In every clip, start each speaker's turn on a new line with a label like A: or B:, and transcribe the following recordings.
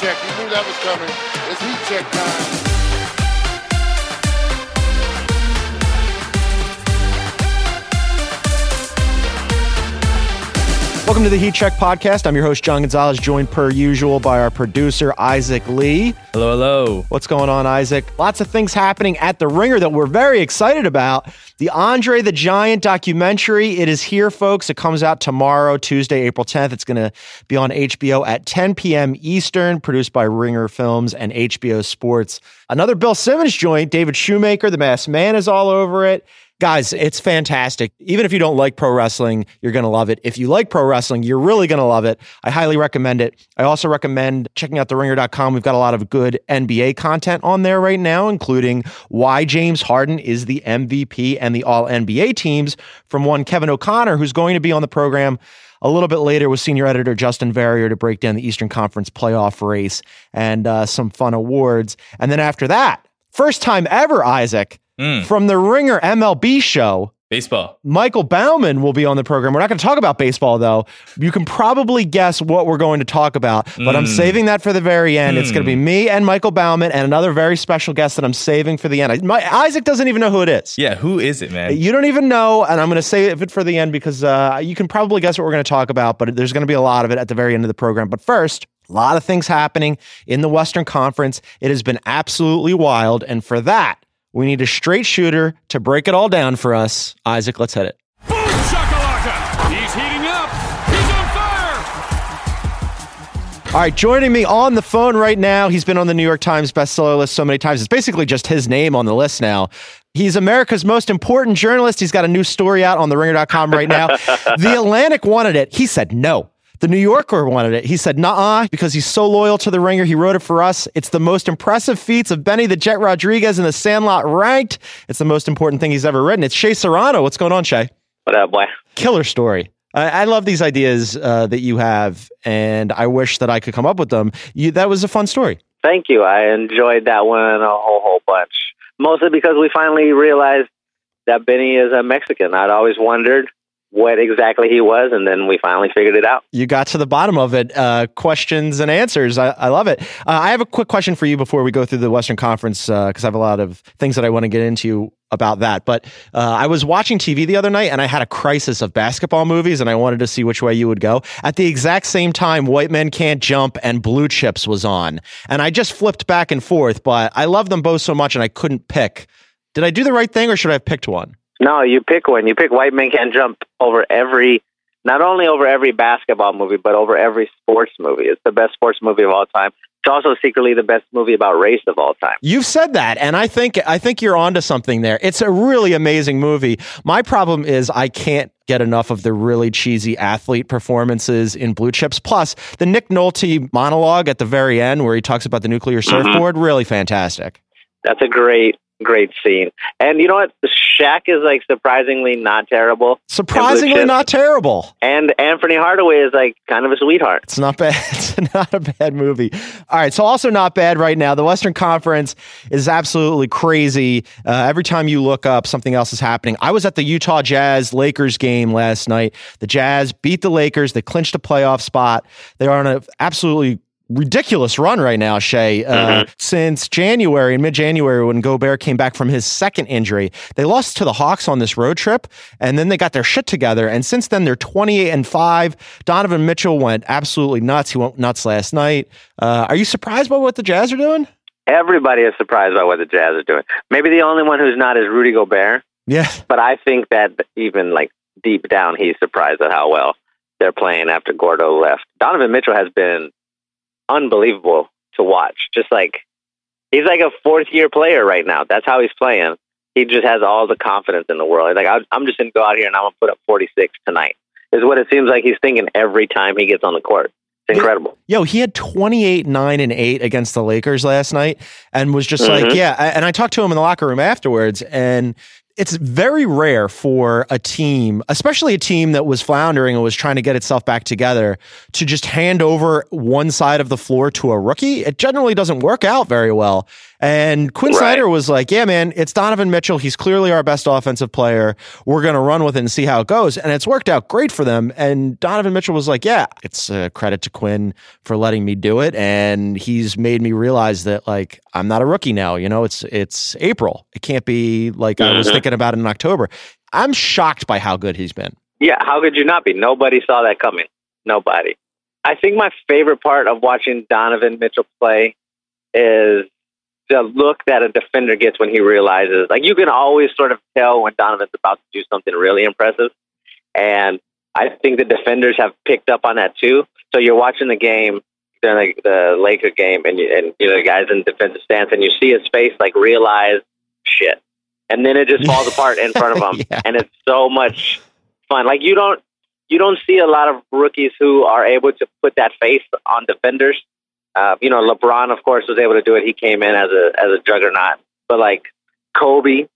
A: check. You knew that was coming. It's heat check time.
B: Welcome to the Heat Check Podcast. I'm your host, John Gonzalez, joined per usual by our producer, Isaac Lee.
C: Hello, hello.
B: What's going on, Isaac? Lots of things happening at The Ringer that we're very excited about. The Andre the Giant documentary, it is here, folks. It comes out tomorrow, Tuesday, April 10th. It's going to be on HBO at 10 p.m. Eastern, produced by Ringer Films and HBO Sports. Another Bill Simmons joint, David Shoemaker, the masked man, is all over it. Guys, it's fantastic. Even if you don't like pro wrestling, you're going to love it. If you like pro wrestling, you're really going to love it. I highly recommend it. I also recommend checking out theringer.com. We've got a lot of good NBA content on there right now, including why James Harden is the MVP and the all NBA teams from one Kevin O'Connor, who's going to be on the program a little bit later with senior editor Justin Verrier to break down the Eastern Conference playoff race and uh, some fun awards. And then after that, first time ever, Isaac,
C: Mm.
B: from the Ringer MLB show.
C: Baseball.
B: Michael Baumann will be on the program. We're not going to talk about baseball, though. You can probably guess what we're going to talk about, but I'm
C: Mm.
B: saving that for the very end. It's going to be me and Michael Baumann and another very special guest that I'm saving for the end. I- My, Isaac doesn't even know who it is.
C: Yeah, who is it, man?
B: You don't even know, and I'm going to save it for the end because uh, you can probably guess what we're going to talk about, but there's going to be a lot of it at the very end of the program. But first, a lot of things happening in the Western Conference. It has been absolutely wild, and for that, we need a straight shooter to break it all down for us. Isaac, let's hit it.
D: Boom shakalaka! He's heating up. He's on fire.
B: All right, joining me on the phone right now, he's been on the New York Times bestseller list so many times. It's basically just his name on the list now. He's America's most important journalist. He's got a new story out on theringer.com right now. the Atlantic wanted it. He said no. The New Yorker wanted it. He said, nah, because he's so loyal to the ringer. He wrote it for us. It's the most impressive feats of Benny the Jet Rodriguez in the Sandlot ranked. It's the most important thing he's ever written. It's Shea Serrano. What's going on, Shea?
E: What up, boy?
B: killer story. I, I love these ideas uh, that you have, and I wish that I could come up with them. You, that was a fun story.
E: Thank you. I enjoyed that one a whole whole bunch. Mostly because we finally realized that Benny is a Mexican. I'd always wondered what exactly he was, and then we finally figured it out.
B: You got to the bottom of it. Uh, questions and answers. I, I love it. Uh, I have a quick question for you before we go through the Western Conference because I have a lot of things that I want to get into about that. But uh, I was watching TV the other night and I had a crisis of basketball movies and I wanted to see which way you would go. At the exact same time, White Men Can't Jump and Blue Chips was on. And I just flipped back and forth, but I love them both so much and I couldn't pick. Did I do the right thing or should I have picked one?
E: No, you pick one. You pick White Men Can't Jump over every, not only over every basketball movie, but over every sports movie. It's the best sports movie of all time. It's also secretly the best movie about race of all time.
B: You've said that, and I think I think you're onto something there. It's a really amazing movie. My problem is I can't get enough of the really cheesy athlete performances in Blue Chips. Plus, the Nick Nolte monologue at the very end, where he talks about the nuclear mm-hmm. surfboard, really fantastic.
E: That's a great, great scene. And you know what? Shaq is like surprisingly not terrible.
B: Surprisingly, not terrible.
E: And Anfernee Hardaway is like kind of a sweetheart.
B: It's not bad. It's not a bad movie. All right. So, also not bad right now. The Western Conference is absolutely crazy. Uh, every time you look up, something else is happening. I was at the Utah Jazz Lakers game last night. The Jazz beat the Lakers. They clinched a playoff spot. They are on an absolutely ridiculous run right now, Shea. Uh, Since January, in mid January, when Gobert came back from his second injury, they lost to the Hawks on this road trip, and then they got their shit together. And since then, they're 28 and 5. Donovan Mitchell went absolutely nuts. He went nuts last night. Uh, are you surprised by what the Jazz are doing?
E: Everybody is surprised by what the Jazz are doing. Maybe the only one who's not is Rudy Gobert,
B: Yeah.
E: but I think that even like deep down, he's surprised at how well they're playing after Gordo left. Donovan Mitchell has been unbelievable to watch. Just like he's like a fourth year player right now. That's how he's playing. He just has all the confidence in the world. Like I- I'm just gonna go out here and I'm gonna put up 46 tonight. Is what it seems like he's thinking every time he gets on the court. It's incredible.
B: Yo, he had 28, 9, and 8 against the Lakers last night and was just like,
E: Mhm.
B: yeah. And I talked to him in the locker room afterwards, and it's very rare for a team, especially a team that was floundering and was trying to get itself back together, to just hand over one side of the floor to a rookie. It generally doesn't work out very well. And Quin
E: Right.
B: Snyder was like, "Yeah, man, it's Donovan Mitchell. He's clearly our best offensive player. We're going to run with it and see how it goes." And it's worked out great for them. And Donovan Mitchell was like, "Yeah, it's a credit to Quin for letting me do it, and he's made me realize that like I'm not a rookie now. You know, it's it's April. It can't be like I was
E: Mhm.
B: thinking about it in October. I'm shocked by how good he's been.
E: Yeah, how could you not be? Nobody saw that coming. Nobody. I think my favorite part of watching Donovan Mitchell play is the look that a defender gets when he realizes, like, you can always sort of tell when Donovan's about to do something really impressive. And I think the defenders have picked up on that too. So you're watching the game, during the, the Laker game, and, you, and you know, the guys in defensive stance, and you see his face, like, realize, shit. And then it just falls apart in front of him.
B: Yeah.
E: And it's so much fun. Like, you don't, you don't see a lot of rookies who are able to put that face on defenders. Uh, you know, LeBron, of course, was able to do it. He came in as a as a juggernaut, but like Kobe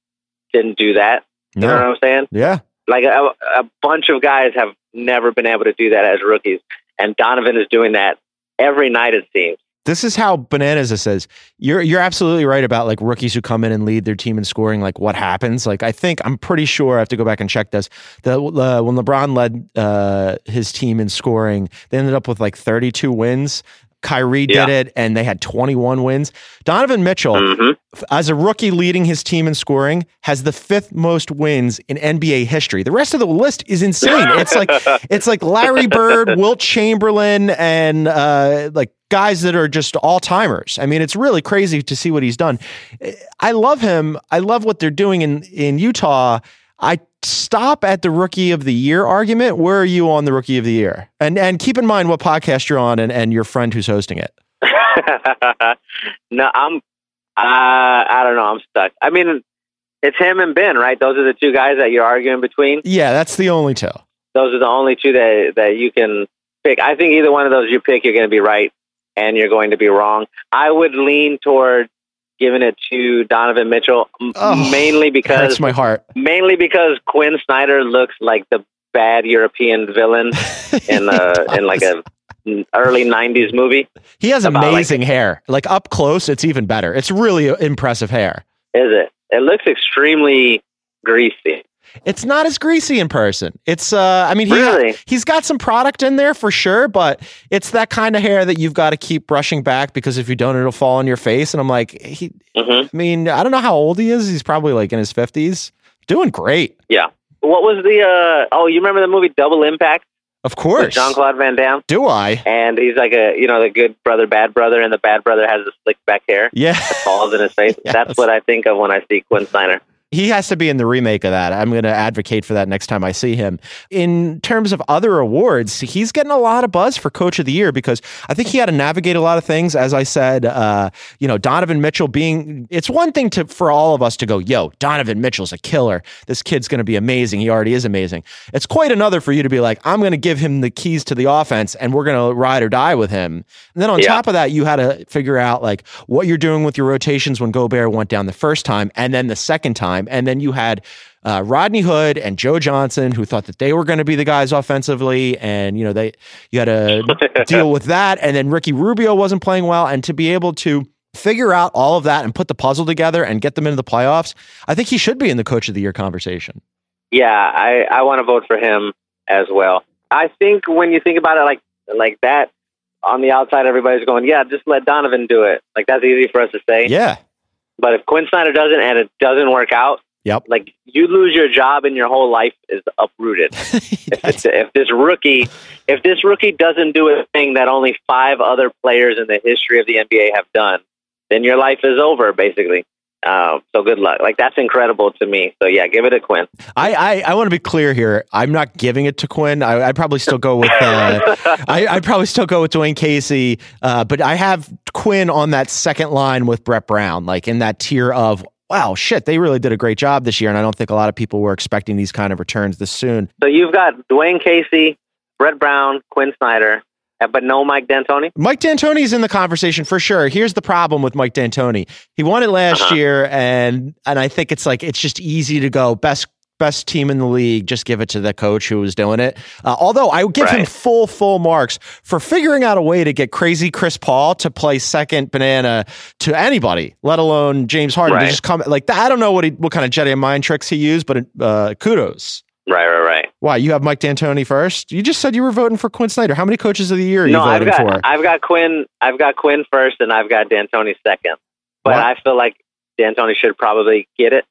E: didn't do that. You know what I'm saying?
B: Yeah.
E: Like a, a bunch of guys have never been able to do that as rookies, and Donovan is doing that every night. It seems.
B: this is how bananas this is. You're you're absolutely right about like rookies who come in and lead their team in scoring. Like what happens? Like I think I'm pretty sure I have to go back and check this. The uh, when LeBron led uh, his team in scoring, they ended up with like 32 wins. Kyrie did
E: Yeah.
B: it, and they had 21 wins. Donovan Mitchell,
E: hmm
B: as a rookie leading his team in scoring, has the fifth most wins in NBA history. The rest of the list is insane. It's like it's like Larry Bird, Wilt Chamberlain, and uh, like guys that are just all timers. I mean, it's really crazy to see what he's done. I love him. I love what they're doing in in Utah. I stop at the rookie of the year argument. Where are you on the rookie of the year? And and keep in mind what podcast you're on and, and your friend who's hosting it.
E: no, I'm. Uh, I don't know. I'm stuck. I mean, it's him and Ben, right? Those are the two guys that you're arguing between.
B: Yeah, that's the only two.
E: Those are the only two that that you can pick. I think either one of those you pick, you're going to be right and you're going to be wrong. I would lean toward giving it to Donovan Mitchell,
B: Oh,
E: mainly because
B: Hurts my heart.
E: mainly because Quin Snyder looks like the bad European villain in uh in like a early '90s movie.
B: He has
E: about, like-
B: amazing hair. Like up close, it's even better. It's really impressive hair.
E: Is it? It looks extremely greasy.
B: It's not as greasy in person. It's uh I mean he
E: Really?
B: he's got some product in there for sure, but it's that kind of hair that you've got to keep brushing back because if you don't it'll fall on your face and I'm like he
E: hmm
B: I mean, I don't know how old he is. He's probably like in his 50s. Doing great.
E: Yeah. What was the? uh Oh, you remember the movie Double Impact
B: Of course.
E: Jean Claude Van Damme?
B: Do I?
E: And he's like a you know the good brother, bad brother, and the bad brother has the slick back hair
B: Yeah.
E: that falls in his face.
B: Yes.
E: That's what I think of when I see Quin Snyder.
B: He has to be in the remake of that. I'm going to advocate for that next time I see him. In terms of other awards, he's getting a lot of buzz for Coach of the Year because I think he had to navigate a lot of things. As I said, uh, you know, Donovan Mitchell being, it's one thing to for all of us to go, yo, Donovan Mitchell's a killer. This kid's going to be amazing. He already is amazing. It's quite another for you to be like, I'm going to give him the keys to the offense and we're going to ride or die with him. And then on
E: Yeah.
B: top of that, you had to figure out like what you're doing with your rotations when Gobert went down the first time and then the second time. And then you had uh, Rodney Hood and Joe Johnson who thought that they were going to be the guys offensively. And, you know, they, you had to deal with that. And then Ricky Rubio wasn't playing well. And to be able to figure out all of that and put the puzzle together and get them into the playoffs, I think he should be in the coach of the year conversation.
E: Yeah, I I want to vote for him as well. I think when you think about it like like that, on the outside, everybody's going, "Yeah, just let Donovan do it." Like that's easy for us to say.
B: Yeah.
E: But if Quin Snyder doesn't and it doesn't work out,
B: Yep.
E: like you lose your job and your whole life is uprooted. if, if this rookie, if this rookie doesn't do a thing that only five other players in the history of the NBA have done, then your life is over, basically. Um, so good luck. Like that's incredible to me. So yeah, give it to Quin.
B: I, I, I want to be clear here. I'm not giving it to Quin. I, I'd probably still go with. Uh, I, I'd probably still go with Dwane Casey, uh, but I have Quin on that second line with Brett Brown, like in that tier of wow, shit, they really did a great job this year, and I don't think a lot of people were expecting these kind of returns this soon.
E: So you've got Dwane Casey, Brett Brown, Quin Snyder, but no Mike D'Antoni.
B: Mike D'Antoni's in the conversation for sure. Here's the problem with Mike D'Antoni. He won it last
E: Uh-huh.
B: year, and and I think it's like it's just easy to go best best team in the league, just give it to the coach who was doing it. Uh, although I would give him full, full marks for figuring out a way to get crazy Chris Paul to play second banana to anybody, let alone James Harden to just come like. I don't know what he, what kind of Jedi mind tricks he used, but uh, kudos.
E: Right, right, right.
B: Why you have Mike D'Antoni first? You just said you were voting for Quin Snyder. How many coaches of the year are you
E: No, I've
B: voting
E: got
B: for?
E: I've got Quin. I've got Quin first, and I've got D'Antoni second. But
B: What?
E: I feel like D'Antoni should probably get it.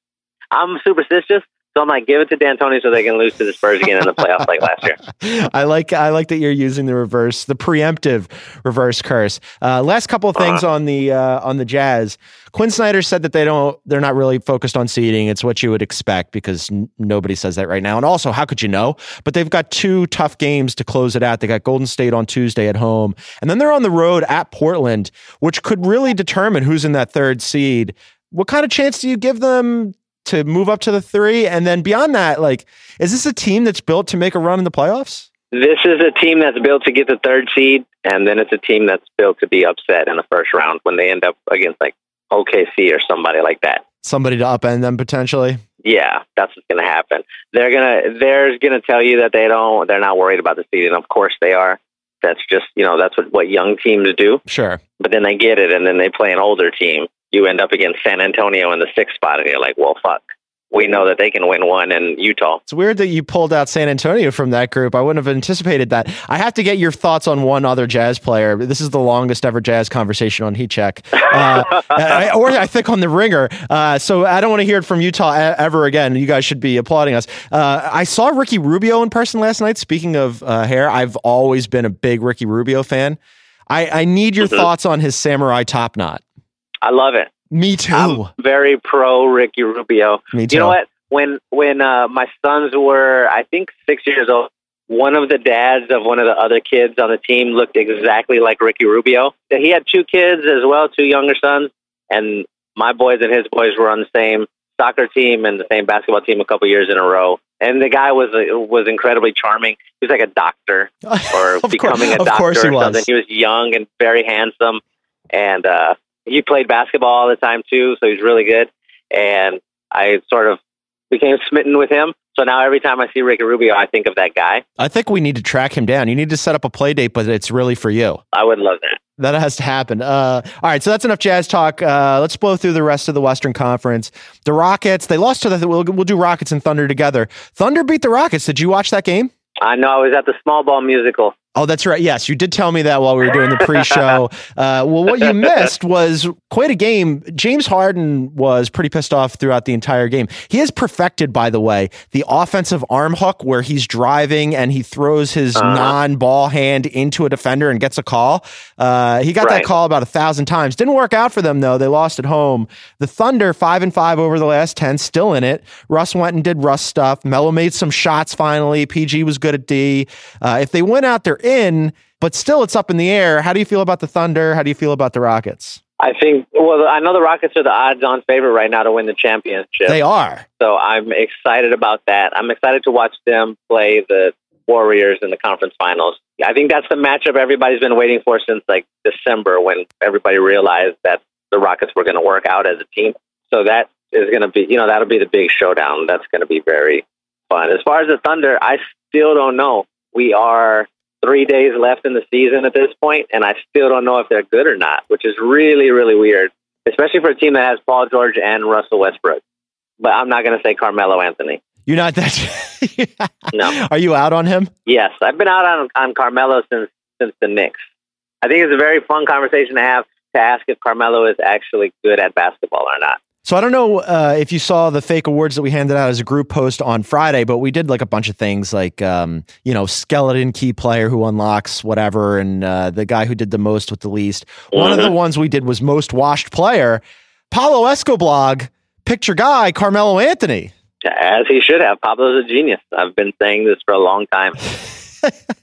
E: I'm superstitious, so I'm like, give it to D'Antoni so they can lose to the Spurs again in the playoffs like last year.
B: I like I like that you're using the reverse, the preemptive reverse curse. Uh, last couple of things on the uh, on the Jazz. Quin Snyder said that they don't they're not really focused on seeding. It's what you would expect because n- nobody says that right now. And also, how could you know? But they've got two tough games to close it out. They got Golden State on Tuesday at home, and then they're on the road at Portland, which could really determine who's in that third seed. What kind of chance do you give them to move up to the three? And then beyond that, like, is this a team that's built to make a run in the playoffs?
E: This is a team that's built to get the third seed, and then it's a team that's built to be upset in the first round when they end up against like OKC or somebody like that.
B: Somebody to upend them potentially.
E: Yeah, that's what's going to happen. They're gonna they're gonna tell you that they don't they're not worried about the seed, And of course they are. That's just you know that's what what young teams do.
B: Sure.
E: But then they get it, and then they play an older team. You end up against San Antonio in the sixth spot, and you're like, well, fuck. We know that they can win one in Utah.
B: It's weird that you pulled out San Antonio from that group. I wouldn't have anticipated that. I have to get your thoughts on one other Jazz player. This is the longest ever Jazz conversation on Heat Check, uh, I- or I think on the Ringer. Uh, so I don't want to hear it from Utah ever again. You guys should be applauding us. Uh, I saw Ricky Rubio in person last night. Speaking of uh, hair, I've always been a big Ricky Rubio fan. I, I need your
E: Mhm.
B: thoughts on his samurai top knot.
E: I love it.
B: Me too.
E: I'm very pro Ricky Rubio.
B: Me too.
E: You know what? When when uh, my sons were, I think, six years old, one of the dads of one of the other kids on the team looked exactly like Ricky Rubio. He had two kids as well, two younger sons, and my boys and his boys were on the same soccer team and the same basketball team a couple years in a row. And the guy was was incredibly charming. He was like a doctor or becoming a
B: of
E: doctor
B: course
E: or something. He was young and very handsome, and uh, he played basketball all the time too, so he's really good. And I sort of became smitten with him. So now every time I see Ricky Rubio, I think of that guy.
B: I think we need to track him down. You need to set up a play date, but it's really for you.
E: I would love that.
B: That has to happen. Uh, all right, so that's enough jazz talk. Uh, let's blow through the rest of the Western Conference. The Rockets, they lost to the. We'll, we'll do Rockets and Thunder together. Thunder beat the Rockets. Did you watch that game?
E: I know I was at the small ball musical.
B: Oh, that's right. Yes, you did tell me that while we were doing the pre-show. uh, well, what you missed was quite a game. James Harden was pretty pissed off throughout the entire game. He has perfected, by the way, the offensive arm hook where he's driving and he throws his
E: Uh-huh.
B: non-ball hand into a defender and gets a call. Uh, he got that call about a thousand times. Didn't work out for them though. They lost at home. The Thunder five and five over the last ten, still in it. Russ went and did Russ stuff. Melo made some shots finally. PG was good at D. Uh, if they went out, they're in. But still, it's up in the air. How do you feel about the Thunder? How do you feel about the Rockets?
E: I think. Well, I know the Rockets are the odds-on favorite right now to win the championship.
B: They are.
E: So I'm excited about that. I'm excited to watch them play the Warriors in the conference finals. I think that's the matchup everybody's been waiting for since like December when everybody realized that the Rockets were going to work out as a team. So that is going to be, you know, that'll be the big showdown. That's going to be very fun. As far as the Thunder, I still don't know. We are three days left in the season at this point, and I still don't know if they're good or not, which is really, really weird, especially for a team that has Paul George and Russell Westbrook. But I'm not going to say Carmelo Anthony.
B: You're not that.
E: No.
B: Are you out on him?
E: Yes, I've been out on on Carmelo since since the Knicks. I think it's a very fun conversation to have to ask if Carmelo is actually good at basketball or not.
B: So I don't know uh, if you saw the fake awards that we handed out as a group post on Friday, but we did like a bunch of things, like um, you know, skeleton key player who unlocks whatever, and uh, the guy who did the most with the least. One of the ones we did was most washed player. Paulo Escoblog picked your guy, Carmelo Anthony.
E: As he should have. Pablo's a genius. I've been saying this for a long time.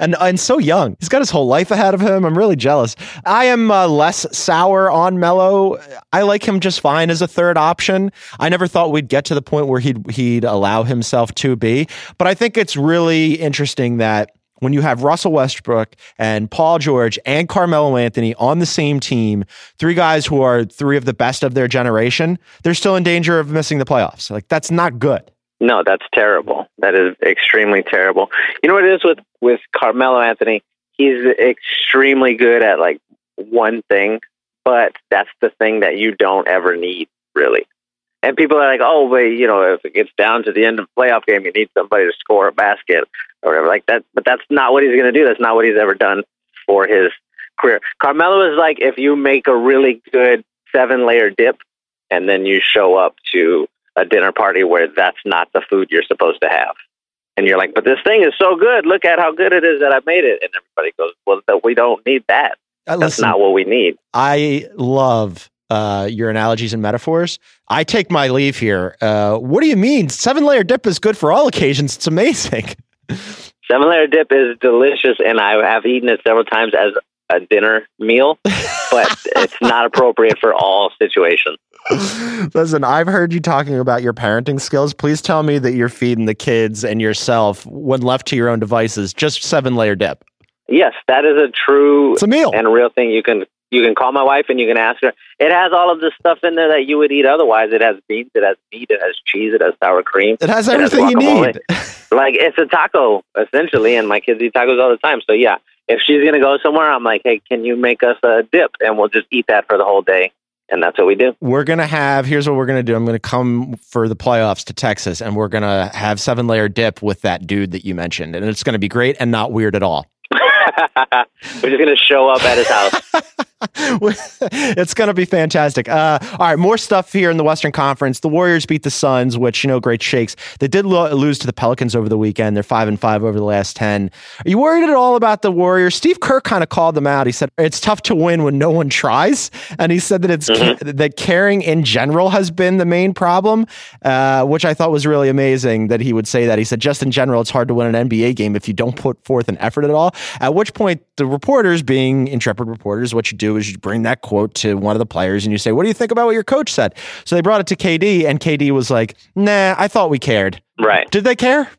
B: and and so young. He's got his whole life ahead of him. I'm really jealous. I am uh, less sour on Melo. I like him just fine as a third option. I never thought we'd get to the point where he'd he'd allow himself to be, but I think it's really interesting that when you have Russell Westbrook and Paul George and Carmelo Anthony on the same team, three guys who are three of the best of their generation, they're still in danger of missing the playoffs. Like that's not good.
E: No, that's terrible. That is extremely terrible. You know what it is with with Carmelo Anthony? He's extremely good at like one thing, but that's the thing that you don't ever need, really. And people are like, "Oh, but you know, if it gets down to the end of the playoff game, you need somebody to score a basket or whatever like that." But that's not what he's going to do. That's not what he's ever done for his career. Carmelo is like if you make a really good seven layer dip, and then you show up to a dinner party where that's not the food you're supposed to have. And you're like, but this thing is so good. Look at how good it is that I made it. And everybody goes, well, we don't need that. Uh, that's listen, not what we need.
B: I love uh, your analogies and metaphors. I take my leave here. Uh, what do you mean? Seven layer dip is good for all occasions. It's amazing.
E: Seven layer dip is delicious, and I have eaten it several times as a dinner meal, but it's not appropriate for all situations.
B: Listen, I've heard you talking about your parenting skills. Please tell me that you're feeding the kids and yourself, when left to your own devices, just seven layer dip.
E: Yes, that is a true
B: it's a meal.
E: and real thing. You can you can call my wife and you can ask her. It has all of the stuff in there that you would eat otherwise. It has beans, it has meat, it has cheese, it has sour cream.
B: It has everything it has you need.
E: like it's a taco essentially, and my kids eat tacos all the time. So yeah, if she's gonna go somewhere, I'm like, hey, can you make us a dip, and we'll just eat that for the whole day and that's what we do.
B: We're gonna have. Here's what we're gonna do. I'm gonna come for the playoffs to Texas, and we're gonna have seven layer dip with that dude that you mentioned, and it's gonna be great and not weird at all.
E: we're just gonna show up at his house.
B: it's going to be fantastic. Uh, all right, more stuff here in the Western Conference. The Warriors beat the Suns, which you know, great shakes. They did lo- lose to the Pelicans over the weekend. They're five and five over the last ten. Are you worried at all about the Warriors? Steve Kerr kind of called them out. He said it's tough to win when no one tries, and he said that it's mm-hmm. ca- that caring in general has been the main problem, uh, which I thought was really amazing that he would say that. He said just in general, it's hard to win an NBA game if you don't put forth an effort at all. At which point, the reporters, being intrepid reporters, what you do do is you bring that quote to one of the players and you say, What do you think about what your coach said? So they brought it to KD, and KD was like, Nah, I thought we cared.
E: Right.
B: Did they care?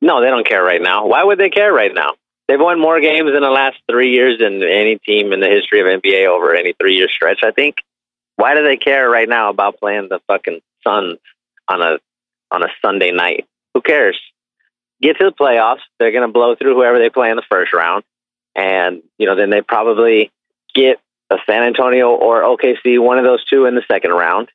E: No, they don't care right now. Why would they care right now? They've won more games in the last three years than any team in the history of NBA over any three year stretch, I think. Why do they care right now about playing the fucking Suns on a on a Sunday night? Who cares? Get to the playoffs. They're going to blow through whoever they play in the first round, and you know then they probably get a San Antonio or OKC, one of those two in the second round,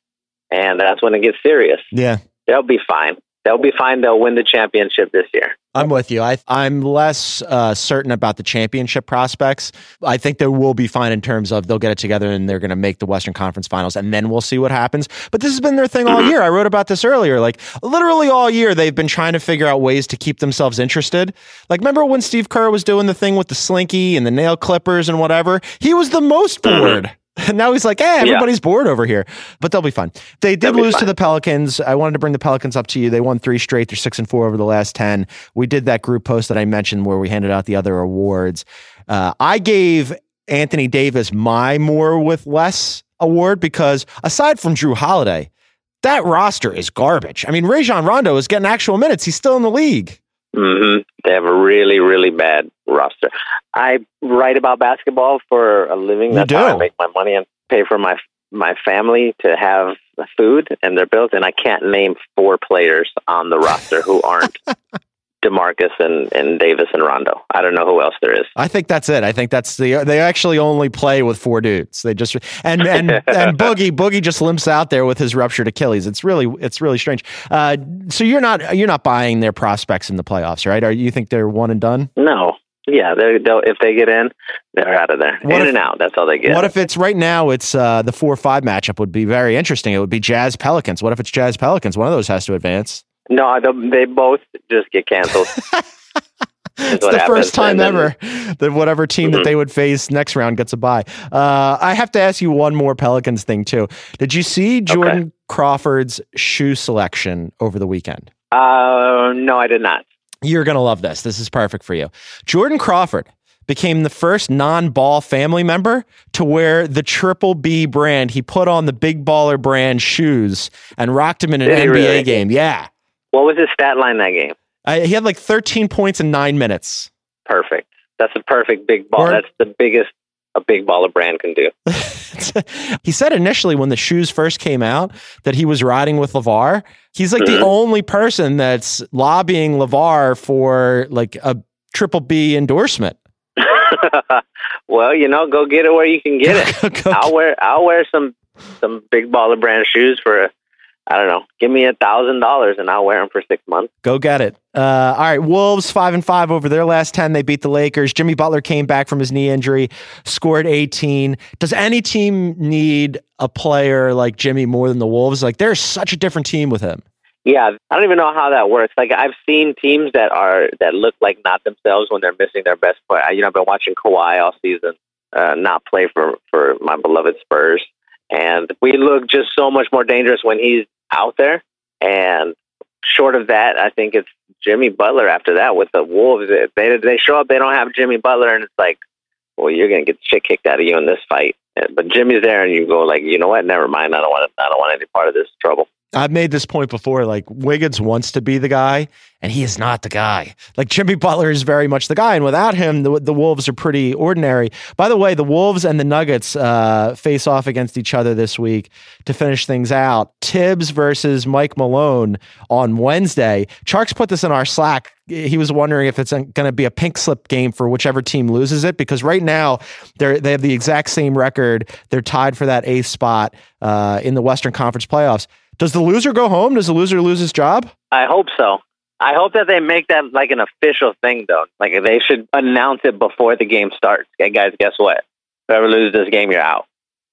E: and that's when it gets serious.
B: Yeah,
E: they'll be fine. They'll be fine. They'll win the championship this year.
B: I'm with you. I, I'm less uh, certain about the championship prospects. I think they will be fine in terms of they'll get it together and they're going to make the Western Conference Finals, and then we'll see what happens. But this has been their thing all year. I wrote about this earlier. Like literally all year, they've been trying to figure out ways to keep themselves interested. Like remember when Steve Kerr was doing the thing with the slinky and the nail clippers and whatever? He was the most bored. And now he's like, hey, everybody's yeah. bored over here, but they'll be fine. They did lose to the Pelicans. I wanted to bring the Pelicans up to you. They won three straight. They're six and four over the last 10. We did that group post that I mentioned where we handed out the other awards. Uh, I gave Anthony Davis my more with less award because aside from Jrue Holiday, that roster is garbage. I mean, Rajon Rondo is getting actual minutes. He's still in the league.
E: Mm-hmm. They have a really, really bad roster. I write about basketball for a living.
B: You
E: That's
B: do.
E: how I make my money and pay for my my family to have food and their bills. And I can't name four players on the roster who aren't Demarcus and, and Davis and Rondo. I don't know who else there is.
B: I think that's it. I think that's the they actually only play with four dudes. They just and and and Boogie Boogie just limps out there with his ruptured Achilles. It's really it's really strange. Uh, so you're not you're not buying their prospects in the playoffs, right? Are you think they're one and done?
E: No. Yeah, they if they get in, they're out of there. What in if, and out. That's all they get.
B: What if it's right now? It's uh, the four or five matchup would be very interesting. It would be Jazz Pelicans. What if it's Jazz Pelicans? One of those has to advance.
E: No, they both just get canceled.
B: it's the first time then, ever that whatever team mm-hmm. that they would face next round gets a bye. Uh, I have to ask you one more Pelicans thing too. Did you see Jordan okay. Crawford's shoe selection over the weekend?
E: Uh, no, I did not.
B: You're gonna love this. This is perfect for you. Jordan Crawford became the first non-ball family member to wear the Triple B brand. He put on the Big Baller brand shoes and rocked him in an Did NBA really? game. Yeah.
E: What was his stat line that game?
B: Uh, he had like 13 points in nine minutes.
E: Perfect. That's a perfect big ball. Or, That's the biggest a big baller brand can do.
B: he said initially when the shoes first came out that he was riding with LeVar. He's like mm-hmm. the only person that's lobbying LeVar for like a triple B endorsement.
E: well, you know, go get it where you can get it. I'll wear I'll wear some some big baller brand shoes for I don't know. Give me a thousand dollars and I'll wear them for six months.
B: Go get it. Uh, all right, Wolves five and five over their last ten. They beat the Lakers. Jimmy Butler came back from his knee injury, scored eighteen. Does any team need a player like Jimmy more than the Wolves? Like they're such a different team with him.
E: Yeah, I don't even know how that works. Like I've seen teams that are that look like not themselves when they're missing their best player. You know, I've been watching Kawhi all season uh, not play for for my beloved Spurs, and we look just so much more dangerous when he's out there. And short of that, I think it's Jimmy Butler. After that, with the Wolves, they they show up, they don't have Jimmy Butler, and it's like, well, you're gonna get the shit kicked out of you in this fight. But Jimmy's there, and you go like, you know what? Never mind. I don't want. I don't want any part of this trouble.
B: I've made this point before. Like Wiggins wants to be the guy, and he is not the guy. Like Jimmy Butler is very much the guy, and without him, the, the Wolves are pretty ordinary. By the way, the Wolves and the Nuggets uh, face off against each other this week to finish things out. Thibs versus Mike Malone on Wednesday. Charks put this in our Slack. He was wondering if it's going to be a pink slip game for whichever team loses it, because right now they they have the exact same record. They're tied for that eighth spot uh, in the Western Conference playoffs. Does the loser go home? Does the loser lose his job?
E: I hope so. I hope that they make that like an official thing, though. Like they should announce it before the game starts. Hey, guys, guess what? Whoever loses this game, you're out,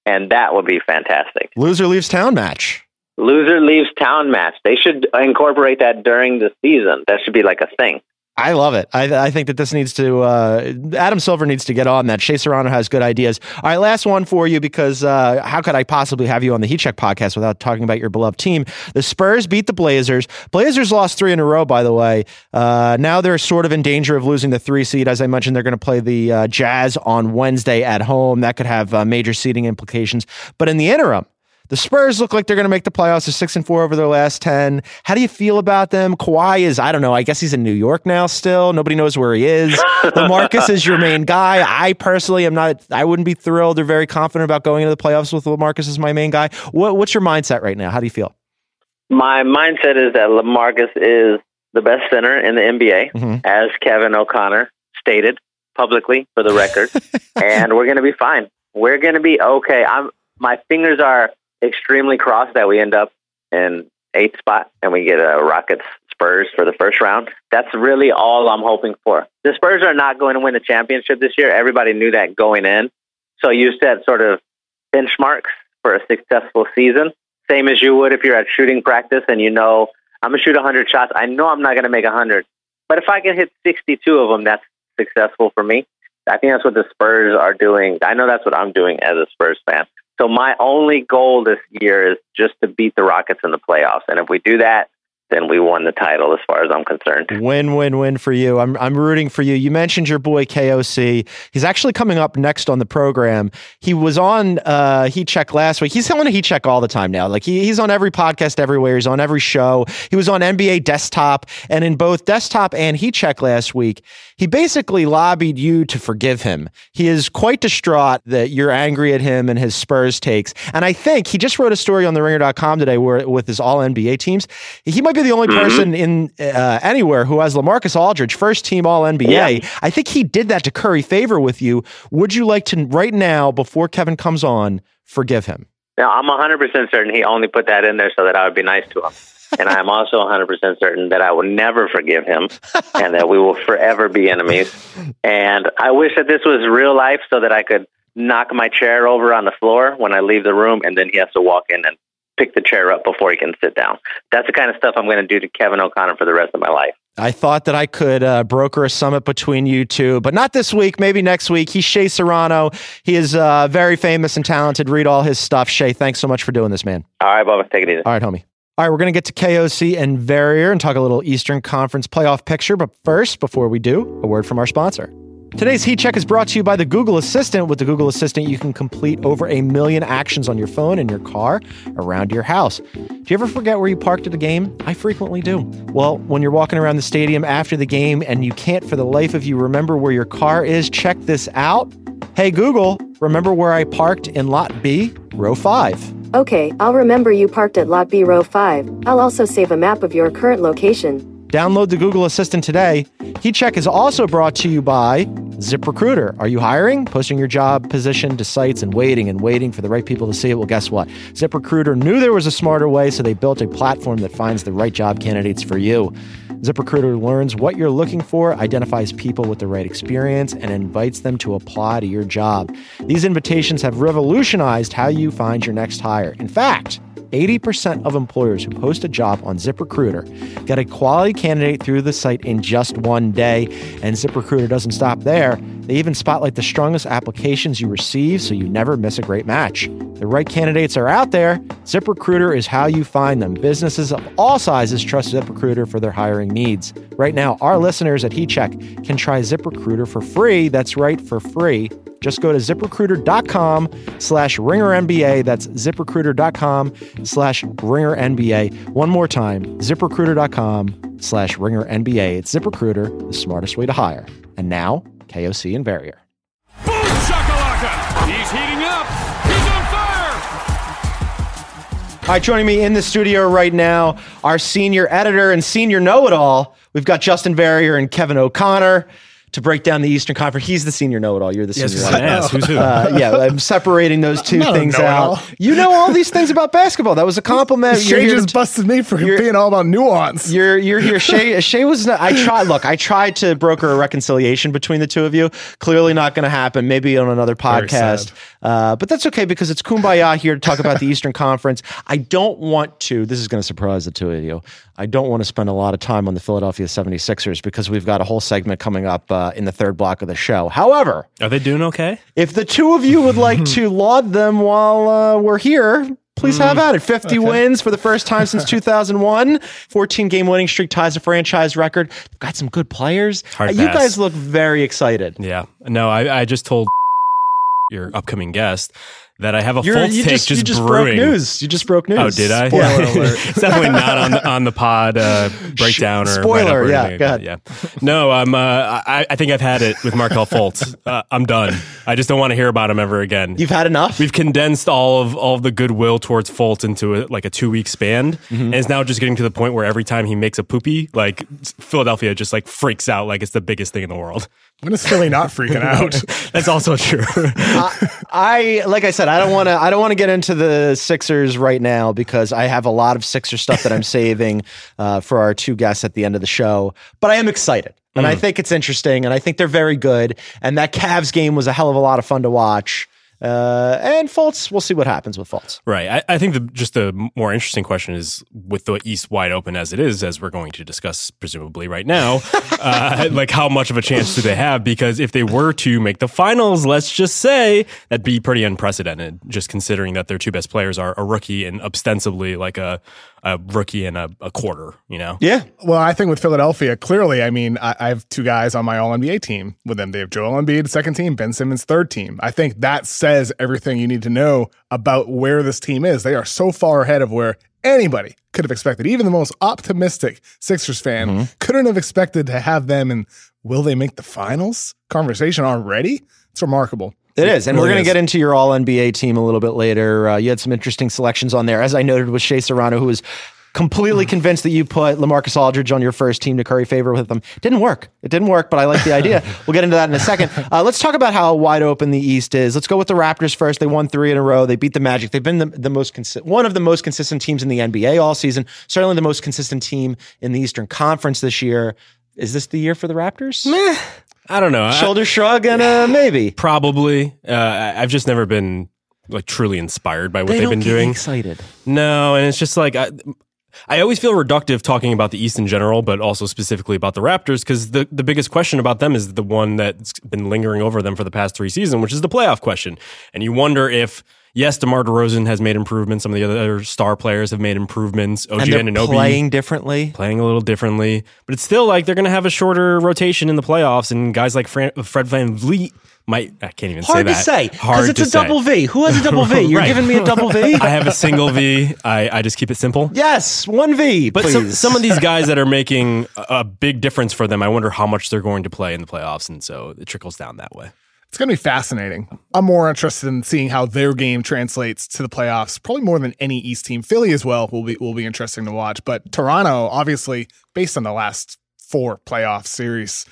E: and that would be fantastic.
B: Loser leaves town match.
E: Loser leaves town match. They should incorporate that during the season. That should be like a thing.
B: I love it. I, I think that this needs to, uh, Adam Silver needs to get on that. Shea Serrano has good ideas. All right, last one for you because uh, how could I possibly have you on the Heat Check podcast without talking about your beloved team? The Spurs beat the Blazers. Blazers lost three in a row, by the way. Uh, now they're sort of in danger of losing the three seed. As I mentioned, they're going to play the uh, Jazz on Wednesday at home. That could have uh, major seeding implications. But in the interim, the Spurs look like they're going to make the playoffs. They're six and four over their last ten. How do you feel about them? Kawhi is, I don't know. I guess he's in New York now. Still, nobody knows where he is. Lamarcus is your main guy. I personally am not. I wouldn't be thrilled or very confident about going into the playoffs with Lamarcus as my main guy. What, what's your mindset right now? How do you feel?
E: My mindset is that Lamarcus is the best center in the NBA, mm-hmm. as Kevin O'Connor stated publicly for the record, and we're going to be fine. We're going to be okay. I'm. My fingers are extremely cross that we end up in eighth spot and we get a Rockets Spurs for the first round. That's really all I'm hoping for. The Spurs are not going to win the championship this year. Everybody knew that going in. So you set sort of benchmarks for a successful season, same as you would if you're at shooting practice and you know I'm gonna shoot 100 shots. I know I'm not gonna make 100, but if I can hit 62 of them, that's successful for me. I think that's what the Spurs are doing. I know that's what I'm doing as a Spurs fan. So my only goal this year is just to beat the Rockets in the playoffs. And if we do that, then we won the title as far as I'm concerned.
B: Win, win, win for you. I'm, I'm rooting for you. You mentioned your boy KOC. He's actually coming up next on the program. He was on uh, Heat Check last week. He's on Heat Check all the time now. Like he, he's on every podcast everywhere. He's on every show. He was on NBA Desktop and in both Desktop and Heat Check last week. He basically lobbied you to forgive him. He is quite distraught that you're angry at him and his Spurs takes. And I think he just wrote a story on the ringer.com today where with his all NBA teams. He might be the only mm-hmm. person in uh, anywhere who has Lamarcus Aldridge, first team All NBA. Yeah. I think he did that to curry favor with you. Would you like to right now, before Kevin comes on, forgive him?
E: Now, I'm 100% certain he only put that in there so that I would be nice to him. and I'm also 100% certain that I will never forgive him and that we will forever be enemies. And I wish that this was real life so that I could knock my chair over on the floor when I leave the room and then he has to walk in and pick the chair up before he can sit down. That's the kind of stuff I'm going to do to Kevin O'Connor for the rest of my life.
B: I thought that I could uh, broker a summit between you two, but not this week. Maybe next week. He's Shea Serrano. He is uh, very famous and talented. Read all his stuff. Shea, thanks so much for doing this, man.
E: All right, Bubba. Take it easy.
B: All right, homie. All right, we're going to get to KOC and Verrier and talk a little Eastern Conference playoff picture. But first, before we do, a word from our sponsor. Today's Heat Check is brought to you by the Google Assistant. With the Google Assistant, you can complete over a million actions on your phone, in your car, around your house. Do you ever forget where you parked at a game? I frequently do. Well, when you're walking around the stadium after the game and you can't for the life of you remember where your car is, check this out. Hey, Google, remember where I parked in lot B, row 5.
F: Okay, I'll remember you parked at Lot B, row 5. I'll also save a map of your current location.
B: Download the Google Assistant today. Heat Check is also brought to you by ZipRecruiter. Are you hiring? Posting your job position to sites and waiting and waiting for the right people to see it? Well, guess what? ZipRecruiter knew there was a smarter way, so they built a platform that finds the right job candidates for you. ZipRecruiter learns what you're looking for, identifies people with the right experience, and invites them to apply to your job. These invitations have revolutionized how you find your next hire. In fact, 80% of employers who post a job on ZipRecruiter get a quality candidate through the site in just one day. And ZipRecruiter doesn't stop there. They even spotlight the strongest applications you receive so you never miss a great match. The right candidates are out there. ZipRecruiter is how you find them. Businesses of all sizes trust ZipRecruiter for their hiring needs. Right now, our listeners at HeatCheck can try ZipRecruiter for free. That's right, for free. Just go to ziprecruiter.com slash ringernba. That's ziprecruiter.com slash ringernba. One more time, ziprecruiter.com slash ringernba. It's ZipRecruiter, the smartest way to hire. And now, KOC and Verrier.
D: Boom shakalaka! He's heating up. He's on fire.
B: All right, joining me in the studio right now, our senior editor and senior know-it-all. We've got Justin Verrier and Kevin O'Connor to break down the Eastern Conference. He's the senior know-it-all. You're the
C: Yes,
B: senior.
C: ass? Who's who?
B: Uh, yeah, I'm separating those two things out. You know all these things about basketball. That was a compliment. You're Shea
G: just
B: to-
G: busted me for being all about nuance.
B: You're you're here. Shea Shea was. Not, I tried. Look, I tried to broker a reconciliation between the two of you. Clearly not going to happen. Maybe on another podcast. Uh, but that's okay because it's kumbaya here to talk about the Eastern Conference. I don't want to. This is going to surprise the two of you. I don't want to spend a lot of time on the Philadelphia 76ers because we've got a whole segment coming up uh, in the third block of the show. However,
C: Are they doing okay?
B: if the two of you would like to laud them while uh, we're here, please have at it. 50 wins for the first time since 2001. 14 game winning streak ties a franchise record. They've got some good players.
C: Hard
B: Uh, you
C: pass.
B: guys look very excited.
C: Yeah. No, I, I just told your upcoming guest that I have a
B: You're, you
C: take
B: just,
C: just,
B: you just
C: brewing.
B: broke news. You just broke news.
C: Oh, did I?
B: Yeah.
C: it's definitely not on the, on the pod uh, breakdown or
B: Spoiler,
C: or
B: yeah,
C: anything
B: go
C: that. Yeah. No, I'm. Uh, I, I think I've had it with Markelle Fultz. Uh, I'm done. I just don't want to hear about him ever again.
B: You've had enough?
C: We've condensed all of all of the goodwill towards Fultz into a, like a two week span,
B: Mm-hmm.
C: and it's now just getting to the point where every time he makes a poopy, like Philadelphia just like freaks out like it's the biggest thing in the world.
G: When is Philly not freaking out?
C: That's also true.
B: I like I said, I don't want to. I don't want to get into the Sixers right now because I have a lot of Sixer stuff that I'm saving uh, for our two guests at the end of the show. But I am excited, and I think it's interesting, and I think they're very good. And that Cavs game was a hell of a lot of fun to watch. Uh, and Fultz, we'll see what happens with Fultz.
C: Right. I, I think the, just the more interesting question is with the East wide open as it is, as we're going to discuss presumably right now, uh, like how much of a chance do they have? Because if they were to make the finals, let's just say that'd be pretty unprecedented, just considering that their two best players are a rookie and ostensibly like a, a rookie and a, a quarter, you know?
B: Yeah,
G: well, I think with Philadelphia, clearly, I mean, I, I have two guys on my All NBA team with them. They have Joel Embiid, second team, Ben Simmons, third team. I think that says everything you need to know about where this team is. They are so far ahead of where anybody could have expected. Even the most optimistic Sixers fan mm-hmm. couldn't have expected to have them. And will they make the finals conversation already? It's remarkable.
B: It is, and
G: really
B: we're going to get into your All NBA team a little bit later. Uh, you had some interesting selections on there, as I noted with Shea Serrano, who was completely convinced that you put Lamarcus Aldridge on your first team to curry favor with them. Didn't work. It didn't work, but I like the idea. we'll get into that in a second. Uh, let's talk about how wide open the East is. Let's go with the Raptors first. They won three in a row. They beat the Magic. They've been the, the most consi- one of the most consistent teams in the NBA all season. Certainly the most consistent team in the Eastern Conference this year. Is this the year for the Raptors?
C: I don't know. I-
B: Shoulder shrug and uh, maybe.
C: probably. Uh, I- I've just never been like truly inspired by what
B: They
C: have been doing.
B: excited.
C: No, and it's just like I, I always feel reductive talking about the East in general, but also specifically about the Raptors because the, the biggest question about them is the one that's been lingering over them for the past three seasons, which is the playoff question. And you wonder if. Yes, DeMar DeRozan has made improvements. Some of the other star players have made improvements. OG
B: and they're playing differently.
C: playing a little differently, but it's still like they're going to have a shorter rotation in the playoffs, and guys like Fran- Fred VanVleet might. I can't even
B: Hard
C: say
B: to
C: that.
B: say because it's a
C: say.
B: double V. Who has a double V? You're
C: Right.
B: giving me a double V.
C: I have a single V. I, I just keep it simple.
B: yes, one V.
C: But
B: please.
C: some, some of these guys that are making a big difference for them, I wonder how much they're going to play in the playoffs, and so it trickles down that way.
G: It's going to be fascinating. I'm more interested in seeing how their game translates to the playoffs, probably more than any East team. Philly as well will be will be interesting to watch. But Toronto, obviously, based on the last four playoff series,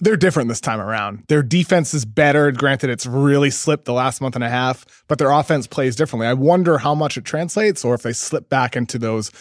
G: they're different this time around. Their defense is better. Granted, it's really slipped the last month and a half, but their offense plays differently. I wonder how much it translates or if they slip back into those,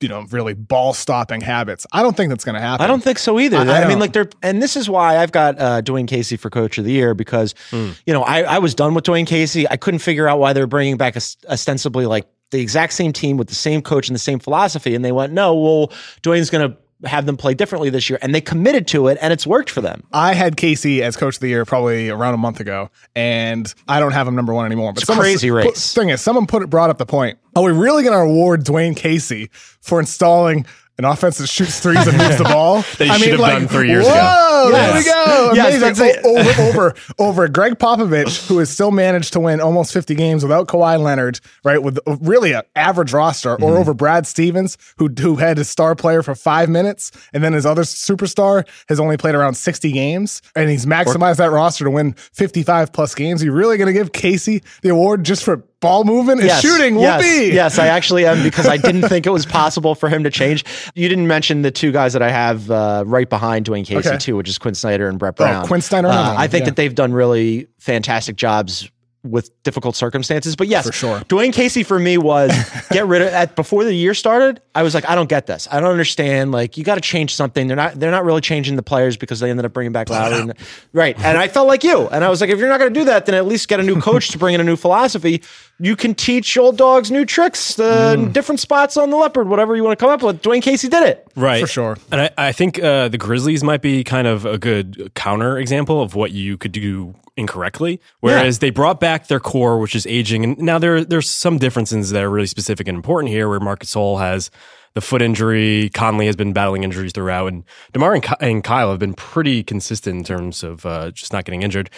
G: you know, really ball stopping habits. I don't think that's going to happen.
B: I don't think so either.
G: I-
B: I,
G: I
B: mean, like they're, and this is why I've got uh, Dwane Casey for Coach of the Year because, you know, I, I was done with Dwane Casey. I couldn't figure out why they're bringing back os- ostensibly like the exact same team with the same coach and the same philosophy, and they went, no, well, Dwane's going to have them play differently this year, and they committed to it, and it's worked for them.
G: I had Casey as coach of the year probably around a month ago, and I don't have him number one anymore. But
B: It's a crazy
G: put-
B: race.
G: thing is, someone put it brought up the point. Are we really going to award Dwane Casey for installing an offense that shoots threes and moves the ball?
C: That you should have done three years
G: whoa,
C: ago.
G: There we go.
B: Yes,
G: Amazing. Over, over, over Gregg Popovich, who has still managed to win almost 50 games without Kawhi Leonard, right? With really an average roster,
B: Mm-hmm.
G: or over Brad Stevens, who who had his star player for five minutes, and then his other superstar has only played around 60 games, and he's maximized that roster to win 55 plus games. Are you really going to give Casey the award just for ball movement and shooting?
B: Yes,
G: Whoopee.
B: yes, I actually am because I didn't think it was possible for him to change. You didn't mention the two guys that I have uh, right behind Dwane Casey
G: Okay.
B: too, which is Quin Snyder and Brett Brown.
G: Quin Snyder,
B: Uh, I think
G: yeah.
B: that they've done really fantastic jobs with difficult circumstances. But yes,
G: For sure.
B: Dwane Casey for me was get rid of at before the year started. I was like, I don't get this. I don't understand. Like, you got to change something. They're not. They're not really changing the players because they ended up bringing back Lowry. And, right. And I felt like you. And I was like, if you're not going to do that, then at least get a new coach to bring in a new philosophy. You can teach old dogs new tricks, uh,
G: Mm.
B: different spots on the leopard, whatever you want to come up with. Dwane Casey did it.
C: Right.
G: For sure.
C: And I, I think uh, the Grizzlies might be kind of a good counter example of what you could do incorrectly. Whereas they brought back their core, which is aging. And now there there's some differences that are really specific and important here where Marc Gasol has the foot injury. Conley has been battling injuries throughout. And DeMar and Kyle have been pretty consistent in terms of uh, just not getting injured.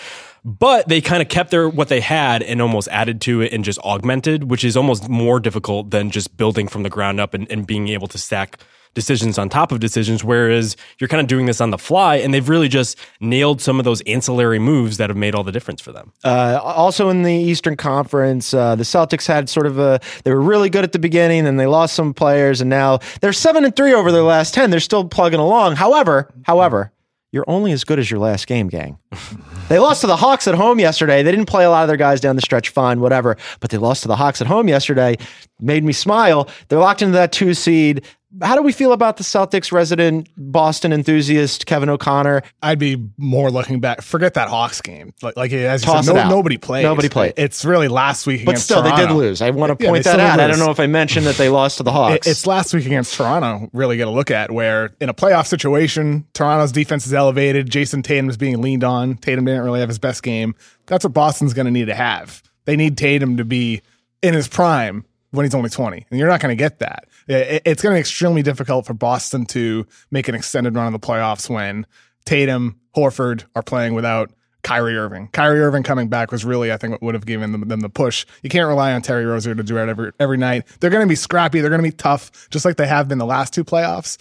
C: But they kind of kept their what they had and almost added to it and just augmented, which is almost more difficult than just building from the ground up and, and being able to stack decisions on top of decisions. Whereas you're kind of doing this on the fly, and they've really just nailed some of those ancillary moves that have made all the difference for them.
B: Uh, also in the Eastern Conference, uh, the Celtics had sort of a they were really good at the beginning, and they lost some players, and now they're seven and three over their last ten. They're still plugging along. However, however, you're only as good as your last game, gang. they lost to the Hawks at home yesterday. They didn't play a lot of their guys down the stretch, fine, whatever. But they lost to the Hawks at home yesterday. Made me smile. They're locked into that two seed. How do we feel about the Celtics resident Boston enthusiast Kevin O'Connor?
G: I'd be more looking back. Forget that Hawks game. Like, like as you
B: Toss
G: said, no, nobody played.
B: Nobody played.
G: It's really last week
B: But still, they did lose. I want to
G: Yeah,
B: point that out. I don't know if I mentioned that they lost to the Hawks.
G: It- It's last week against Toronto. Really get a look at where in a playoff situation, Toronto's defense is elevated. Jayson Tatum is being leaned on. Tatum didn't really have his best game. That's what Boston's going to need to have. They need Tatum to be in his prime when he's only 20, and you're not going to get that. It- It's going to be extremely difficult for Boston to make an extended run of the playoffs when Tatum, Horford are playing without Kyrie Irving. Kyrie Irving coming back was really, I think, what would have given them, them the push. You can't rely on Terry Rozier to do it every every night. They're going to be scrappy. They're going to be tough, just like they have been the last two playoffs.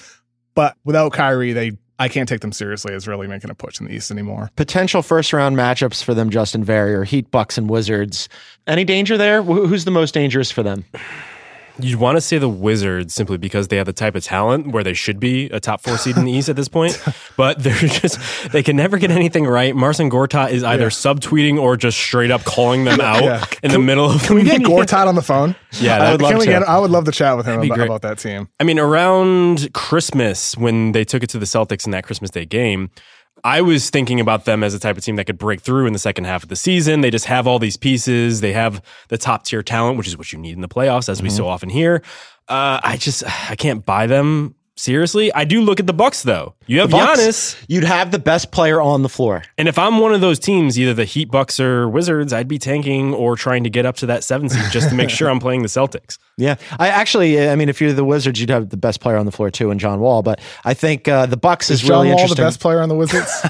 G: But without Kyrie, they I can't take them seriously as really making a push in the East anymore.
B: Potential first round matchups for them, Justin Verrier, Heat, Bucks, and Wizards. Any danger there? Wh- Who's the most dangerous for them?
C: You'd want to say the Wizards simply because they have the type of talent where they should be a top four seed in the East at this point, but they're just they can never get anything right. Marcin Gortat is either subtweeting or just straight up calling them out
G: Yeah.
C: in the middle of.
G: Can we get Gortat on the phone?
C: Yeah,
B: I uh, would love to.
G: get? I would love to chat with him about, about that team.
C: I mean, around Christmas when they took it to the Celtics in that Christmas Day game, I was thinking about them as a type of team that could break through in the second half of the season. They just have all these pieces. They have the top tier talent, which is what you need in the playoffs, as we
B: Mm-hmm.
C: so often hear. Uh, I just I can't buy them seriously. I do look at the Bucks though. You have
B: Bucks,
C: Giannis,
B: You'd have the best player on the floor.
C: and if I'm one of those teams, either the Heat, Bucks, or Wizards, I'd be tanking or trying to get up to that seven seed just to make sure I'm playing the Celtics.
B: Yeah, I actually, I mean, if you're the Wizards, you'd have the best player on the floor too, in John Wall. But I think uh, the Bucks is,
G: Is John
B: really
G: Wall the best player on the Wizards?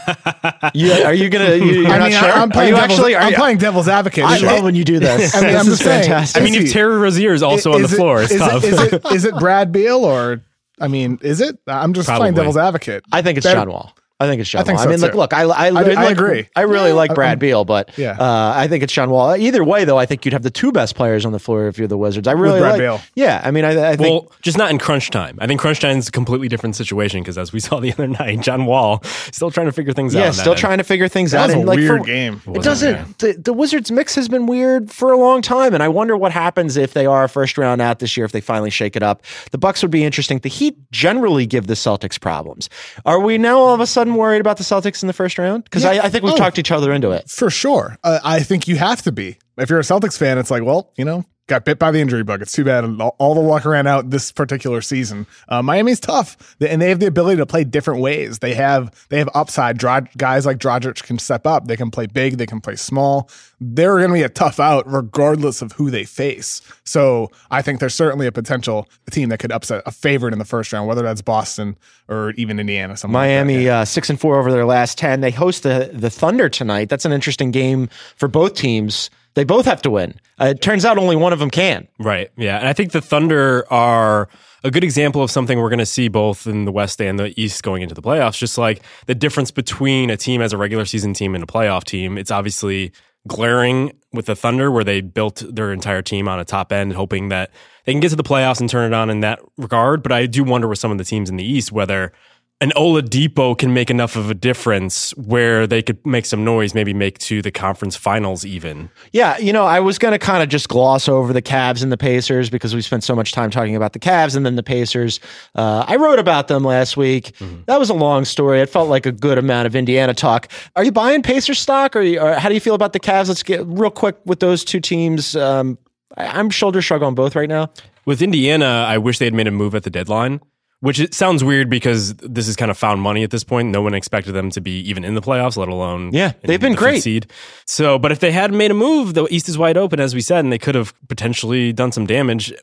B: You- are you gonna? You, you're
G: I
B: not
G: mean,
B: sure?
G: I, am
B: are
G: playing
B: you
G: devil's,
B: actually? Are
G: I'm
B: you,
G: playing devil's advocate.
B: I
G: Is
B: love
G: it-
B: when you do this.
G: I mean,
B: this
G: I'm
B: is
G: just saying.
B: fantastic.
C: I mean, if Terry Rozier is also on the
G: it-
C: floor, it's
G: is
C: tough.
G: It, is, it, is it Brad Beal or? I mean, is it? I'm just playing devil's advocate.
B: I think it's
G: Better-
B: John Wall. I think it's John
G: I think
B: Wall.
G: so,
B: I mean,
G: too.
B: look, I, I,
G: I- I
B: like-
G: agree.
B: I really
G: Yeah,
B: like Brad
G: I'm-
B: Beal, but
G: Yeah.
B: uh, I think it's John Wall. Either way, though, I think you'd have the two best players on the floor if you're the Wizards. I really
G: Brad
B: like.
G: Beal.
B: Yeah, I mean, I, I think.
C: Well, just not in crunch time. I think crunch time is a completely different situation because, as we saw the other night, John Wall still trying to figure things out.
B: yeah,
C: on that
B: still
C: end.
B: trying to figure things
G: That
B: out.
G: was a
B: like
G: weird
B: for-
G: game.
B: It doesn't. The, the Wizards mix has been weird for a long time, and I wonder what happens if they are a first round out this year. If they finally shake it up, the Bucks would be interesting. The Heat generally give the Celtics problems. Are we now all of a sudden worried about the Celtics in the first round? Because
G: Yeah.
B: I, I think we've
G: Oh.
B: talked each other into it.
G: For sure. Uh, I think you have to be. If you're a Celtics fan, it's like, well, you know, got bit by the injury bug. It's too bad. All, the luck ran out this particular season. Uh, Miami's tough, and they have the ability to play different ways. They have they have upside. Dro- guys like Dragic can step up. They can play big. They can play small. They're going to be a tough out regardless of who they face. So I think there's certainly a potential team that could upset a favorite in the first round, whether that's Boston or even Indiana. something like.
B: Miami uh, six and four over their last ten. They host the the Thunder tonight. That's an interesting game for both teams. They both have to win. Uh, it turns out only one of them can.
C: Right. Yeah. And I think the Thunder are a good example of something we're going to see both in the West and the East going into the playoffs. Just like the difference between a team as a regular season team and a playoff team. It's obviously glaring with the Thunder, where they built their entire team on a top end, hoping that they can get to the playoffs and turn it on in that regard. But I do wonder with some of the teams in the East whether an Oladipo can make enough of a difference where they could make some noise, maybe make to the conference finals even.
B: Yeah, you know, I was going to kind of just gloss over the Cavs and the Pacers because we spent so much time talking about the Cavs and then the Pacers. Uh, I wrote about them last week. That was a long story. It felt like a good amount of Indiana talk. Are you buying Pacers stock, or, you, or how do you feel about the Cavs? Let's get real quick with those two teams. Um, I, I'm shoulder shrug on both right now.
C: With Indiana, I wish they had made a move at the deadline, which it sounds weird because this is kind of found money at this point. No one expected them to be even in the playoffs, let alone
B: Yeah, they've been
C: the
B: great.
C: Seed. So, but if they had made a move, the East is wide open, as we said, and they could have potentially done some damage.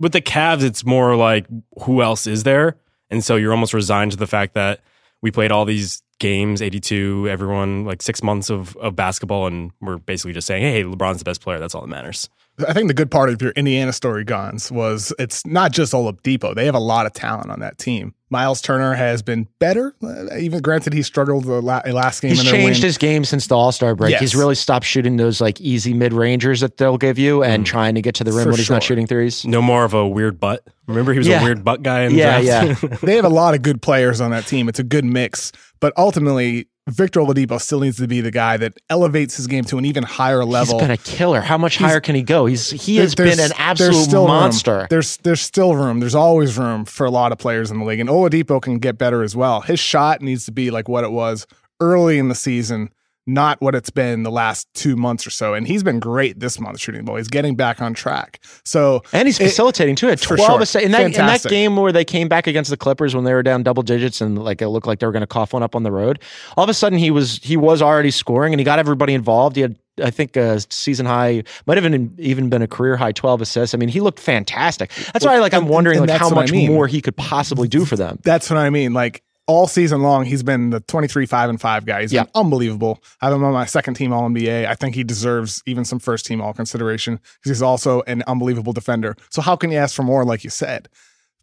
C: With the Cavs, it's more like who else is there, and so you're almost resigned to the fact that we played all these games, 82, everyone like six months of of basketball, and we're basically just saying, hey, LeBron's the best player. That's all that matters.
G: I think the good part of your Indiana story, Gons, was it's not just Oladipo. They have a lot of talent on that team. Miles Turner has been better. uh, Even granted, he struggled the la- last game.
B: He's
G: in their
B: changed
G: win.
B: his game since the All Star break.
G: Yes.
B: He's really stopped shooting those like easy mid rangers that they'll give you and trying to get to the rim
G: For
B: when he's not shooting threes.
C: No more of a weird butt. Remember, he was
B: Yeah.
C: a weird butt guy in the
B: Yeah,
C: draft?
B: yeah.
G: they have a lot of good players on that team. It's a good mix, but ultimately, Victor Oladipo still needs to be the guy that elevates his game to an even higher level.
B: He's been a killer. How much higher can he go? He's he has been an absolute
G: still room.
B: monster.
G: There's there's still room. There's always room for a lot of players in the league, and Oladipo can get better as well. His shot needs to be like what it was early in the season, not what it's been the last two months or so. And he's been great this month shooting the ball. He's getting back on track. So
B: And he's
G: it-
B: facilitating too. At twelve,
G: sure.
B: in that in that game where they came back against the Clippers when they were down double digits and like it looked like they were going to cough one up on the road. All of a sudden, he was he was already scoring and he got everybody involved. He had I think a season high might have been, even been a career high twelve assists. I mean, he looked fantastic. That's why like I'm wondering
G: and
B: like how
G: what I
B: much
G: mean.
B: more he could possibly do for them.
G: That's what I mean. Like all season long, he's been the 23, 5, and 5 guy. He's
B: Yeah.
G: been unbelievable. I have him on my second team All NBA. I think he deserves even some first team All consideration because he's also an unbelievable defender. So, how can you ask for more, like you said?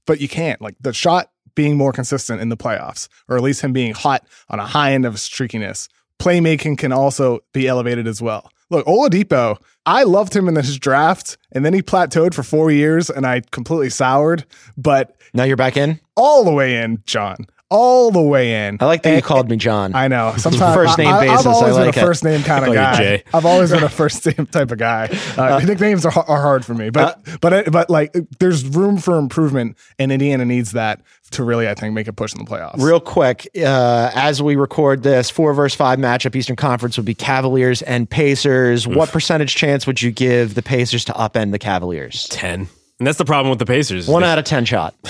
G: But you can't. Like the shot being more consistent in the playoffs, or at least him being hot on a high end of streakiness. Playmaking can also be elevated as well. Look, Oladipo, I loved him in his draft, and then he plateaued for four years, and I completely soured. But
B: Now you're back in.
G: all the way in, John. All the way in.
B: I like that you called me John.
G: I know. Sometimes
B: First name
G: I,
B: basis,
G: I've always
B: I like
G: been
B: it.
G: a first name kind of guy.
C: Jay.
G: I've always been a first name type of guy. Uh, nicknames are, are hard for me, but
B: Uh,
G: but but like there's room for improvement, and Indiana needs that to really, I think, make a push in the playoffs.
B: Real quick, uh, as we record this, four versus five matchup, Eastern Conference would be Cavaliers and Pacers. What percentage chance would you give the Pacers to upend the Cavaliers?
C: 10. And that's the problem with the Pacers.
B: One
C: They
B: out of 10 shot.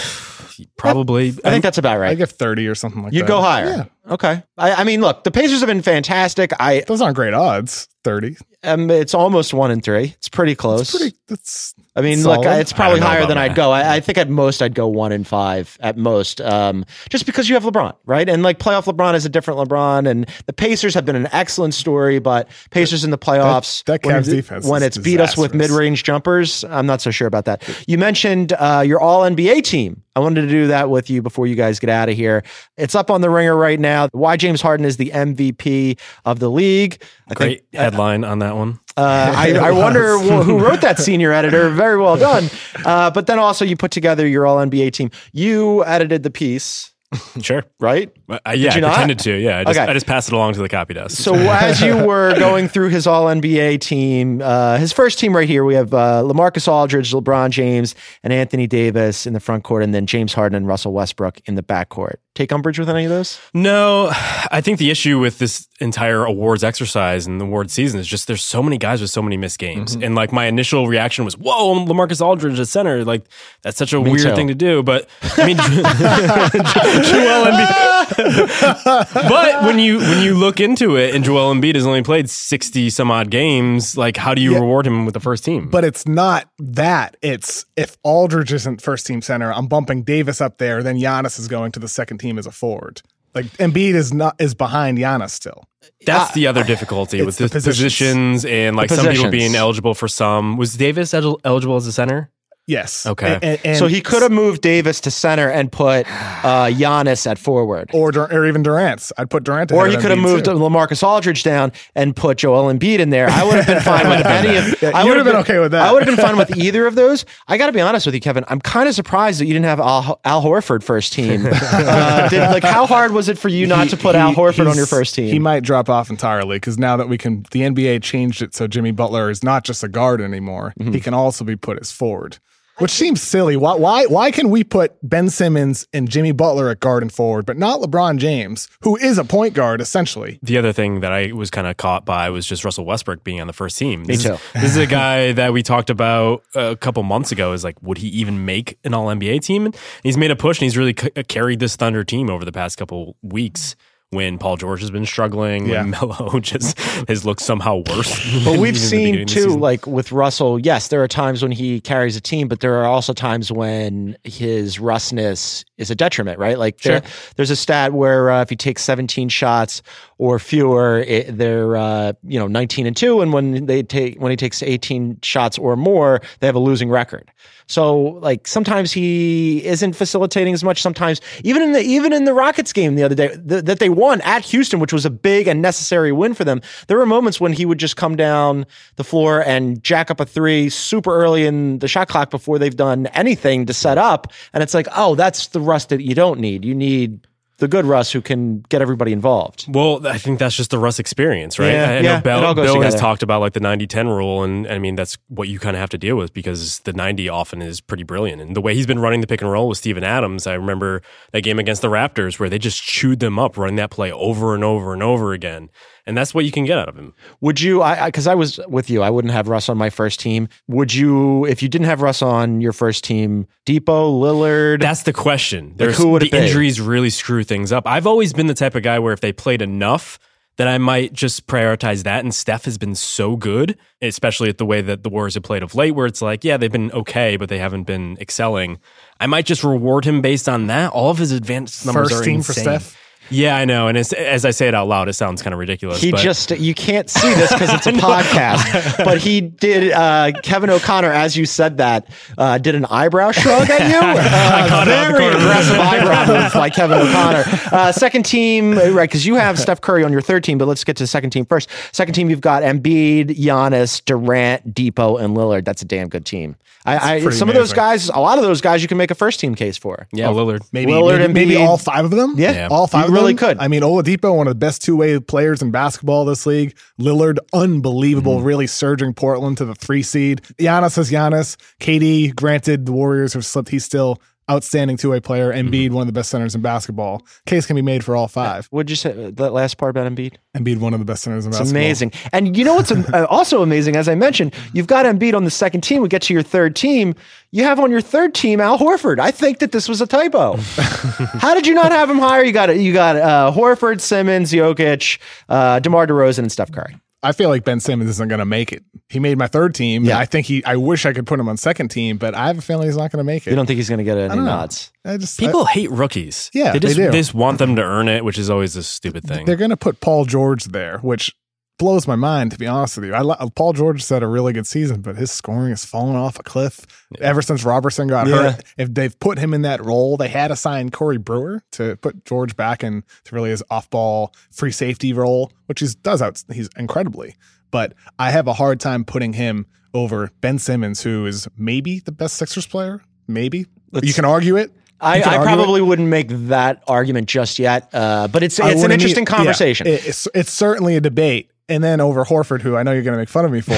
C: probably.
B: I think that's about right.
G: I
B: right.
G: give thirty or something like that,
B: You'd
G: that.
B: go higher.
G: Yeah,
B: Okay. I, I mean, look, the Pacers have been fantastic. I
G: those aren't great odds. Thirty.
B: um, it's almost one in three. It's pretty close.
G: Pretty. That's.
B: I mean,
G: solid.
B: look, it's probably
C: know
B: higher
C: about
B: than I'd
C: that.
B: go. I, I think at most I'd go one in five at most, um, just because you have LeBron, right? And like playoff LeBron is a different LeBron, and the Pacers have been an excellent story, but Pacers in the playoffs
G: that
B: when,
G: Cavs
B: it-
G: defense
B: when
G: is
B: it's beat us with
G: disastrous.
B: mid range jumpers, I'm not so sure about that. You mentioned uh, your All NBA team. I wanted to do that with you before you guys get out of here. It's up on the ringer right now. Why James Harden is the MVP of the league. I
C: Great
B: think,
C: headline on that one.
B: uh, I, I wonder who wrote that senior editor. Very well done. Uh, but then also you put together your All NBA team. You edited the piece,
C: Sure.
B: right?
C: Uh, yeah,
B: you
C: I
B: not?
C: to. Yeah, I just,
B: Okay.
C: I just passed it along to the copy desk.
B: So as you were going through his All NBA team, uh, his first team right here, we have uh, LaMarcus Aldridge, LeBron James, and Anthony Davis in the front court, and then James Harden and Russell Westbrook in the back court. Take umbrage with any of those?
C: No, I think the issue with this entire awards exercise and the award season is just there's so many guys with so many missed games.
B: Mm-hmm.
C: And like my initial reaction was, whoa, LaMarcus Aldridge at center. Like that's such a weird
B: too.
C: thing to do. But I mean, Joel Embiid. but when you when you look into it and Joel Embiid has only played 60 some odd games, like how do you
G: Yeah.
C: reward him with the first team?
G: But it's not that. It's if Aldridge isn't first team center, I'm bumping Davis up there. Then Giannis is going to the second team as a forward. Like Embiid is not is behind Giannis still.
C: That's the other difficulty with
G: the
C: the positions.
G: positions.
C: and like
B: The
C: some people being eligible for some. Was Davis el- eligible as a center?
G: Yes.
C: Okay.
G: And, and- and-
B: so he could have moved Davis to center and put uh, Giannis at forward.
G: or or even Durant's. I'd put Durant.
B: Or he could have moved
G: too.
B: LaMarcus Aldridge down and put Joel Embiid in there. I would have been fine with any of.
G: Yeah,
B: I would
G: would've been okay with that.
B: I would have been fine with either of those. I got to be honest with you, Kevin. I'm kind of surprised that you didn't have Al, Al Horford first team. Uh, did, like, how hard was it for you not
G: He-
B: to put
G: he-
B: Al Horford on your first team?
G: He might drop off entirely because now that we can, the NBA changed it so Jimmy Butler is not just a guard anymore.
B: Mm-hmm.
G: He can also be put as forward, which seems silly. Why? Why? Why can we put Ben Simmons and Jimmy Butler at guard and forward, but not LeBron James, who is a point guard essentially?
C: the other thing that I was kind of caught by was just Russell Westbrook being on the first team. Me
B: too.
C: this is a guy that we talked about a couple months ago. Is like, would he even make an All NBA team? And he's made a push, and he's really c- carried this Thunder team over the past couple weeks. When Paul George has been struggling,
G: Yeah.
C: when Melo just has looked somehow worse.
B: But we've
C: even the beginning
B: seen too, like with Russell, yes, there are times when he carries a team, but there are also times when his rustness is a detriment, right? Like there- there's a stat where uh, if he takes 17 shots or fewer, it, they're uh, you know 19 and two, and when they take when he takes 18 shots or more, they have a losing record. So like sometimes he isn't facilitating as much. Sometimes even in the even in the Rockets game the other day th- that they won at Houston, which was a big and necessary win for them. There were moments when he would just come down the floor and jack up a three super early in the shot clock before they've done anything to set up, and it's like, oh, that's the rust that you don't need. You need the good Russ who can get everybody involved.
C: Well, I think that's just the Russ experience, right?
B: Yeah,
C: I, I
B: yeah,
C: know
B: it
C: Bill,
B: all goes
C: Bill has talked about like the 90-10 rule, and I mean that's what you kind of have to deal with because the 90 often is pretty brilliant. And the way he's been running the pick and roll with Steven Adams, I remember that game against the Raptors where they just chewed them up running that play over and over and over again. And that's what you can get out of him.
B: Would you? I because I, was with you. I wouldn't have Russ on my first team. Would you? If you didn't have Russ on your first team, Dipo, Lillard.
C: That's the question. There's
B: who would
C: the
B: it
C: injuries really screw things up. I've always been the type of guy where if they played enough, then I might just prioritize that. And Steph has been so good, especially at the way that the Warriors have played of late, where it's like, yeah, they've been okay, but they haven't been excelling. I might just reward him based on that. All of his advanced numbers
G: First
C: are
G: team for
C: insane.
G: Steph?
C: Yeah, I know. And it's, as I say it out loud, it sounds kind of ridiculous.
B: He
C: but
B: just you can't see this because it's a podcast, but he did. Uh, Kevin O'Connor, as you said that, uh, did an eyebrow shrug at you. Uh, very aggressive eyebrow move by Kevin O'Connor. Uh, second team, right? Because you have Steph Curry on your third team, but let's get to the second team first. Second team, you've got Embiid, Giannis, Durant, Dipo, and Lillard. That's a damn good team. I, I
G: pretty
B: some of those guys, a lot of those guys, you can make a first team case for.
C: yeah, Lillard.
G: Maybe
B: Lillard
G: maybe,
B: and
G: maybe all five of them.
B: Yeah.
C: Yeah.
G: all five.
B: You
G: of
B: really could.
G: I mean, Oladipo, one of the best two way players in basketball this league. Lillard, unbelievable,
B: Mm-hmm.
G: really surging Portland to the three seed. Giannis is Giannis. KD, granted, the Warriors have slipped. He's still outstanding two way player.
B: Mm-hmm.
G: Embiid, one of the best centers in basketball. Case can be made for all five.
B: What'd you say? That last part about Embiid?
G: Embiid, one of the best centers in
B: It's
G: basketball.
B: amazing. And you know what's uh, also amazing? As I mentioned, you've got Embiid on the second team. We get to your third team. You have on your third team Al Horford. I think that this was a typo. How did you not have him higher? You got you got uh, Horford, Simmons, Jokic, uh, DeMar DeRozan, and Steph Curry.
G: I feel like Ben Simmons isn't going to make it. He made my third team.
B: Yeah.
G: Yeah. I think he. I wish I could put him on second team, but I have a feeling he's not going to make it.
B: You don't think he's going to get any
G: don't
B: nods?
G: I just
C: People hate rookies.
G: Yeah,
C: they just,
G: they do.
C: just want them to earn it, which is always a stupid thing.
G: They're going to put Paul George there, which blows my mind to be honest with you. I lo- Paul George had a really good season, but his scoring has fallen off a cliff ever since Roberson got
B: Yeah.
G: hurt. If they've put him in that role, they had to sign Corey Brewer to put George back in to really his off-ball free safety role, which he does out he's incredibly. But I have a hard time putting him over Ben Simmons, who is maybe the best Sixers player. Maybe you can argue it.
B: I, I
G: argue it.
B: probably wouldn't make that argument just yet, uh, but it's it's an interesting
G: e- yeah,
B: conversation.
G: it- it's, it's certainly a debate. And then over Horford, who I know you're going to make fun of me for,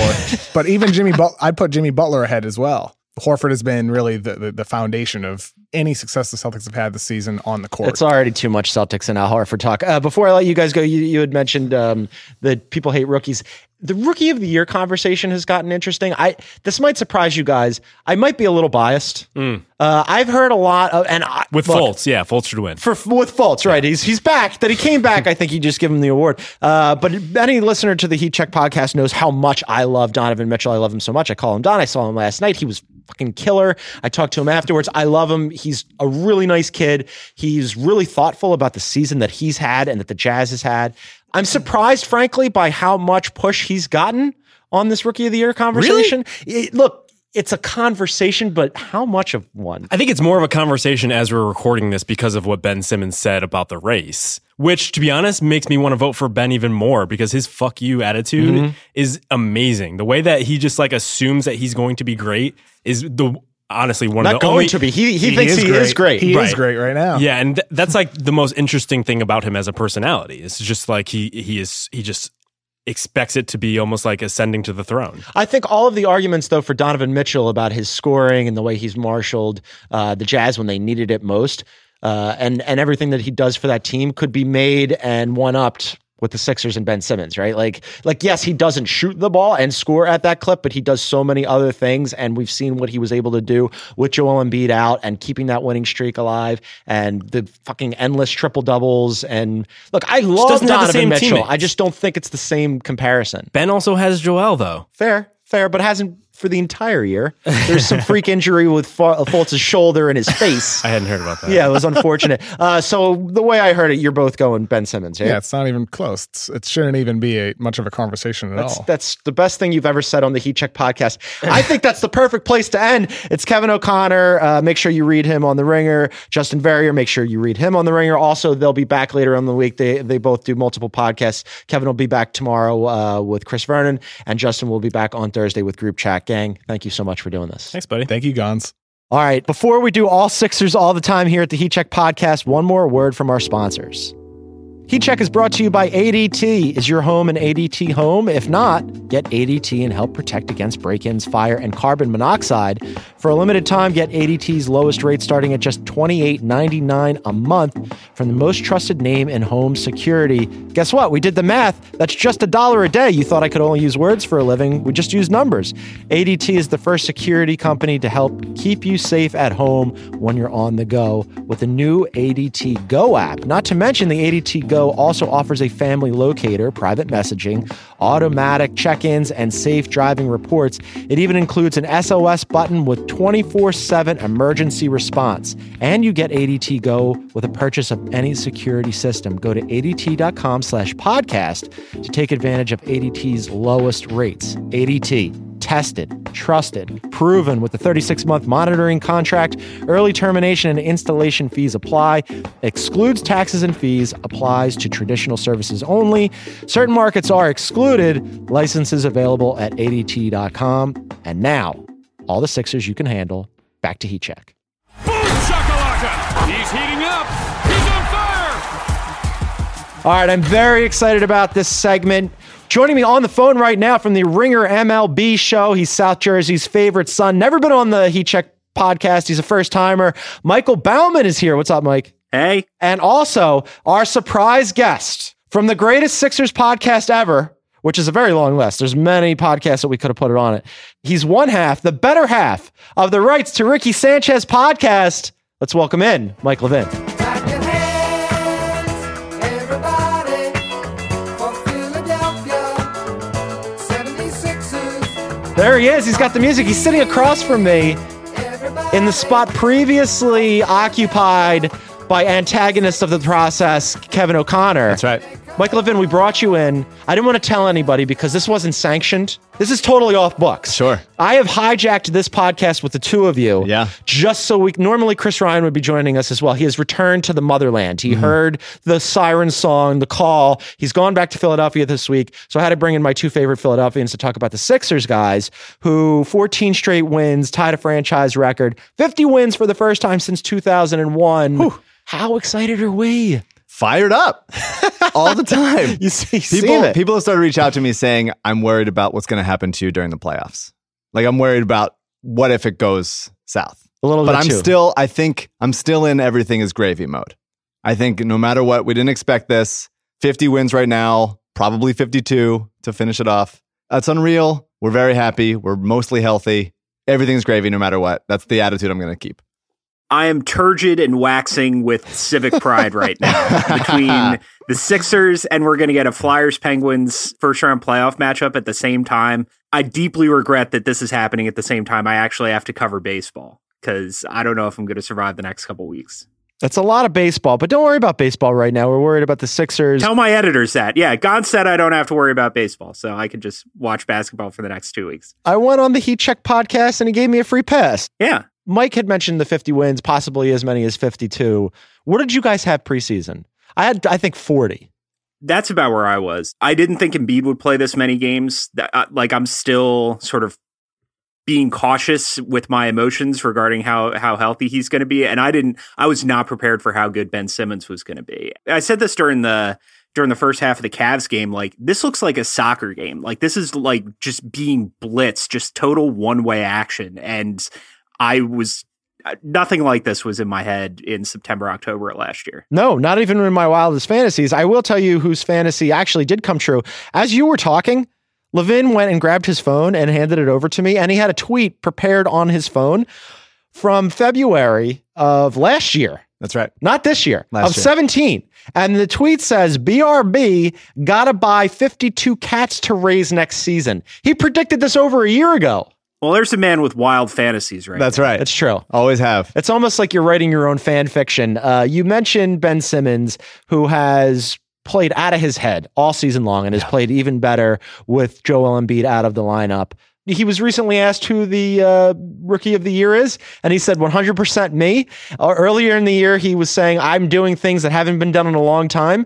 G: but even Jimmy, but- I'd put Jimmy Butler ahead as well. Horford has been really the, the the foundation of any success the Celtics have had this season on the court.
B: It's already too much Celtics and Al Horford talk. Uh, before I let you guys go, you, you had mentioned um, that people hate rookies. The rookie of the year conversation has gotten interesting. I this might surprise you guys. I might be a little biased. Uh, I've heard a lot of and I.
C: With
B: look,
C: Fultz, yeah, Fultz should win.
B: for with Fultz, right? He's he's back. That he came back. I think you just give him the award. Uh, but any listener to the Heat Check podcast knows how much I love Donovan Mitchell. I love him so much. I call him Don. I saw him last night. He was fucking killer. I talked to him afterwards. I love him. He's a really nice kid. He's really thoughtful about the season that he's had and that the Jazz has had. I'm surprised, frankly, by how much push he's gotten on this Rookie of the Year conversation. It- look, it's a conversation, but how much of one?
C: I think it's more of a conversation as we're recording this because of what Ben Simmons said about the race, which, to be honest, makes me want to vote for Ben even more because his fuck you attitude
B: Mm-hmm.
C: is amazing. The way that he just like assumes that he's going to be great is the honestly one
B: Not
C: of the
B: going
C: only
B: to be. He he, thinks he is great.
G: He is great right now.
C: Yeah, and th- that's like the most interesting thing about him as a personality. It's just like he he is he just expects it to be almost like ascending to the throne.
B: I think all of the arguments, though, for Donovan Mitchell about his scoring and the way he's marshaled uh, the Jazz when they needed it most, uh, and and everything that he does for that team could be made and one upped with the Sixers and Ben Simmons, right? Like, like yes, he doesn't shoot the ball and score at that clip, but he does so many other things, and we've seen what he was able to do with Joel Embiid out and keeping that winning streak alive, and the fucking endless triple doubles. And look, I love Donovan
C: same
B: Mitchell.
C: teammates.
B: I just don't think it's the same comparison.
C: Ben also has Joel though.
B: Fair, fair, but hasn't for the entire year. There's some freak injury with Fa- Fultz's shoulder and his face.
C: I hadn't heard about that.
B: yeah, it was unfortunate. Uh, so the way I heard it, you're both going Ben Simmons. Yeah,
G: Yeah, it's not even close. It's, it shouldn't even be a, much of a conversation at
B: that's,
G: all.
B: that's the best thing you've ever said on the Heat Check podcast. I think that's the perfect place to end. It's Kevin O'Connor. Uh, make sure you read him on The Ringer. Justin Verrier, make sure you read him on The Ringer. Also, they'll be back later in the week. They they both do multiple podcasts. Kevin will be back tomorrow uh, with Chris Vernon, and Justin will be back on Thursday with Group Chat Gang. Thank you so much for doing this.
C: Thanks, buddy.
G: Thank you, Gons.
B: All right. Before we do all Sixers all the time here at the Heat Check podcast, one more word from our sponsors. Heat Check is brought to you by ADT. Is your home an ADT home? If not, get ADT and help protect against break ins, fire, and carbon monoxide. For a limited time, get ADT's lowest rate starting at just $28.99 a month from the most trusted name in home security. Guess what? We did the math. That's just a dollar a day. You thought I could only use words for a living. We just use numbers. ADT is the first security company to help keep you safe at home when you're on the go with the new ADT Go app. Not to mention, the ADT Go also offers a family locator, private messaging, automatic check ins, and safe driving reports. It even includes an SOS button with 24 7 emergency response. And you get ADT Go with a purchase of any security system. Go to ADT.com slash podcast to take advantage of ADT's lowest rates. ADT tested, trusted, proven with a 36 month monitoring contract. Early termination and installation fees apply. Excludes taxes and fees, applies to traditional services only. Certain markets are excluded. Licenses available at ADT.com. And now, all the Sixers you can handle. Back to Heat Check.
D: Boom shakalaka! He's heating up. He's on fire.
B: All right, I'm very excited about this segment. Joining me on the phone right now from the Ringer MLB show, he's South Jersey's favorite son. Never been on the Heat Check podcast. He's a first timer. Michael Baumann is here. What's up, Mike?
H: Hey,
B: And also our surprise guest from the greatest Sixers podcast ever, which is a very long list. There's many podcasts that we could have put it on it. He's one half, the better half of the Rights to Ricky Sanchez podcast. Let's welcome in Mike Levin. There he is. He's got the music. He's sitting across from me in the spot previously occupied by antagonist of the process, Kevin O'Connor.
C: That's right.
B: Mike Levin, we brought you in. I didn't want to tell anybody because this wasn't sanctioned. This is totally off books.
H: Sure.
B: I have hijacked this podcast with the two of you.
H: Yeah.
B: Just so we normally Chris Ryan would be joining us as well. He has returned to the motherland. He
H: Mm-hmm.
B: heard the siren song, the call. He's gone back to Philadelphia this week. So I had to bring in my two favorite Philadelphians to talk about the Sixers guys who 14 straight wins, tied a franchise record, 50 wins for the first time since 2001. How excited are we?
H: Fired up all the time.
B: You see, see
H: people
B: it.
H: people have started to reach out to me saying I'm worried about what's going to happen to you during the playoffs. Like I'm worried about what if it goes south.
B: a little bit.
H: But I'm
B: too.
H: still I think I'm still in everything is gravy mode. I think no matter what, we didn't expect this. 50 wins right now, probably 52 to finish it off. That's unreal. We're very happy. We're mostly healthy. Everything's gravy no matter what. That's the attitude I'm going to keep.
I: I am turgid and waxing with civic pride right now between the Sixers and we're going to get a Flyers Penguins first round playoff matchup at the same time. I deeply regret that this is happening at the same time. I actually have to cover baseball because I don't know if I'm going to survive the next couple weeks.
B: That's a lot of baseball, but don't worry about baseball right now. We're worried about the Sixers.
I: Tell my editors that. Yeah, God said I don't have to worry about baseball, so I can just watch basketball for the next two weeks.
B: I went on the Heat Check podcast and he gave me a free pass.
I: Yeah.
B: Mike had mentioned the 50 wins, possibly as many as 52. What did you guys have preseason? I had, I think, 40.
I: That's about where I was. I didn't think Embiid would play this many games. Uh, like I'm still sort of being cautious with my emotions regarding how how healthy he's going to be, and I didn't. I was not prepared for how good Ben Simmons was going to be. I said this during the during the first half of the Cavs game. Like this looks like a soccer game. Like this is like just being blitzed, just total one way action, and I was. Uh, nothing like this was in my head in September, October of last year.
B: No, not even in my wildest fantasies. I will tell you whose fantasy actually did come true. As you were talking, Levin went and grabbed his phone and handed it over to me, and he had a tweet prepared on his phone from February of last year.
H: That's right.
B: Not this year,
H: Last
B: of
H: year.
B: 17. And the tweet says, BRB gotta buy 52 cats to raise next season. He predicted this over a year ago.
I: Well, there's a man with wild fantasies, right?
H: That's right.
B: It's true.
H: Always have.
B: It's almost like you're writing your own fan fiction. Uh, you mentioned Ben Simmons, who has played out of his head all season long and has played even better with Joel Embiid out of the lineup. He was recently asked who the uh, rookie of the year is, and he said 100% me. Uh, earlier in the year, he was saying, I'm doing things that haven't been done in a long time.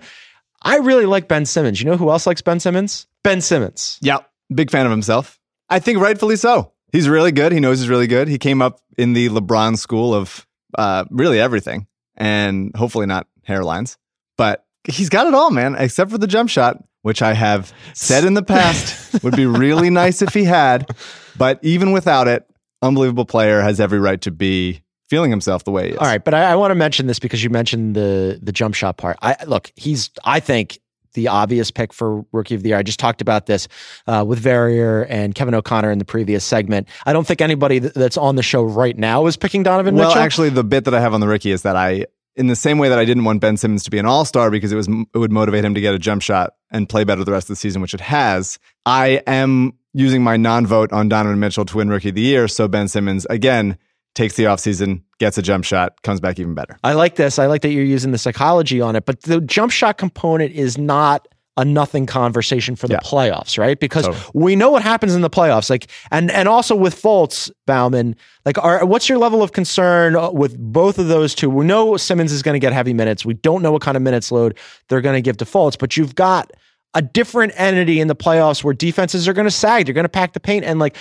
B: I really like Ben Simmons. You know who else likes Ben Simmons? Ben Simmons.
H: Yeah, big fan of himself. I think rightfully so. He's really good. He knows he's really good. He came up in the LeBron school of uh, really everything, and hopefully not hairlines. But he's got it all, man, except for the jump shot, which I have said in the past would be really nice if he had. But even without it, unbelievable player has every right to be feeling himself the way he is.
B: All right, but I, I want to mention this because you mentioned the the jump shot part. I look, he's I think the obvious pick for rookie of the year. I just talked about this uh, with Verrier and Kevin O'Connor in the previous segment. I don't think anybody th- that's on the show right now is picking Donovan Mitchell.
H: Well,
B: Mitchell.
H: actually, the bit that I have on the Ricky is that I, in the same way that I didn't want Ben Simmons to be an All Star because it was it would motivate him to get a jump shot and play better the rest of the season, which it has. I am using my non-vote on Donovan Mitchell to win Rookie of the Year, so Ben Simmons again takes the offseason, gets a jump shot, comes back even better.
B: I like this. I like that you're using the psychology on it, but the jump shot component is not a nothing conversation for the
H: Yeah.
B: playoffs, right? Because we know what happens in the playoffs. Like, and and also with Fultz, Baumann, like, are what's your level of concern uh, with both of those two? We know Simmons is going to get heavy minutes. We don't know what kind of minutes load they're going to give to Fultz, but you've got a different entity in the playoffs where defenses are going to sag. They're going to pack the paint, and like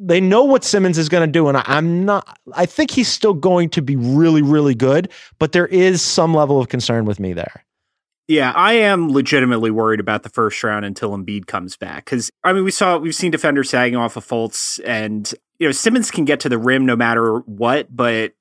B: they know what Simmons is going to do, and I, I'm not. I think he's still going to be really, really good, but there is some level of concern with me there.
I: Yeah, I am legitimately worried about the first round until Embiid comes back. Because I mean, we saw we've seen defenders sagging off of Fultz, and you know Simmons can get to the rim no matter what, but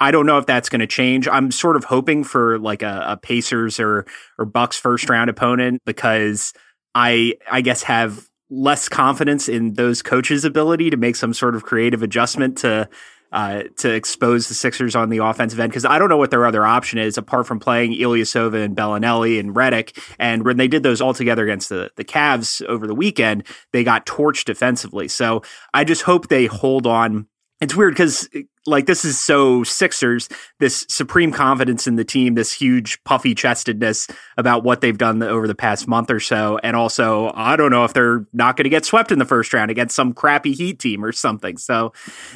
I: I don't know if that's going to change. I'm sort of hoping for like a, a Pacers or or Bucks first round opponent because I I guess have less confidence in those coaches' ability to make some sort of creative adjustment to uh, to expose the Sixers on the offensive end because I don't know what their other option is apart from playing Ilyasova and Belinelli and Redick. And when they did those all together against the the Cavs over the weekend, they got torched defensively. So I just hope they hold on it's weird because like this is so Sixers, this supreme confidence in the team, this huge puffy chestedness about what they've done over the past month or so, and also I don't know if they're not going to get swept in the first round against some crappy Heat team or something. So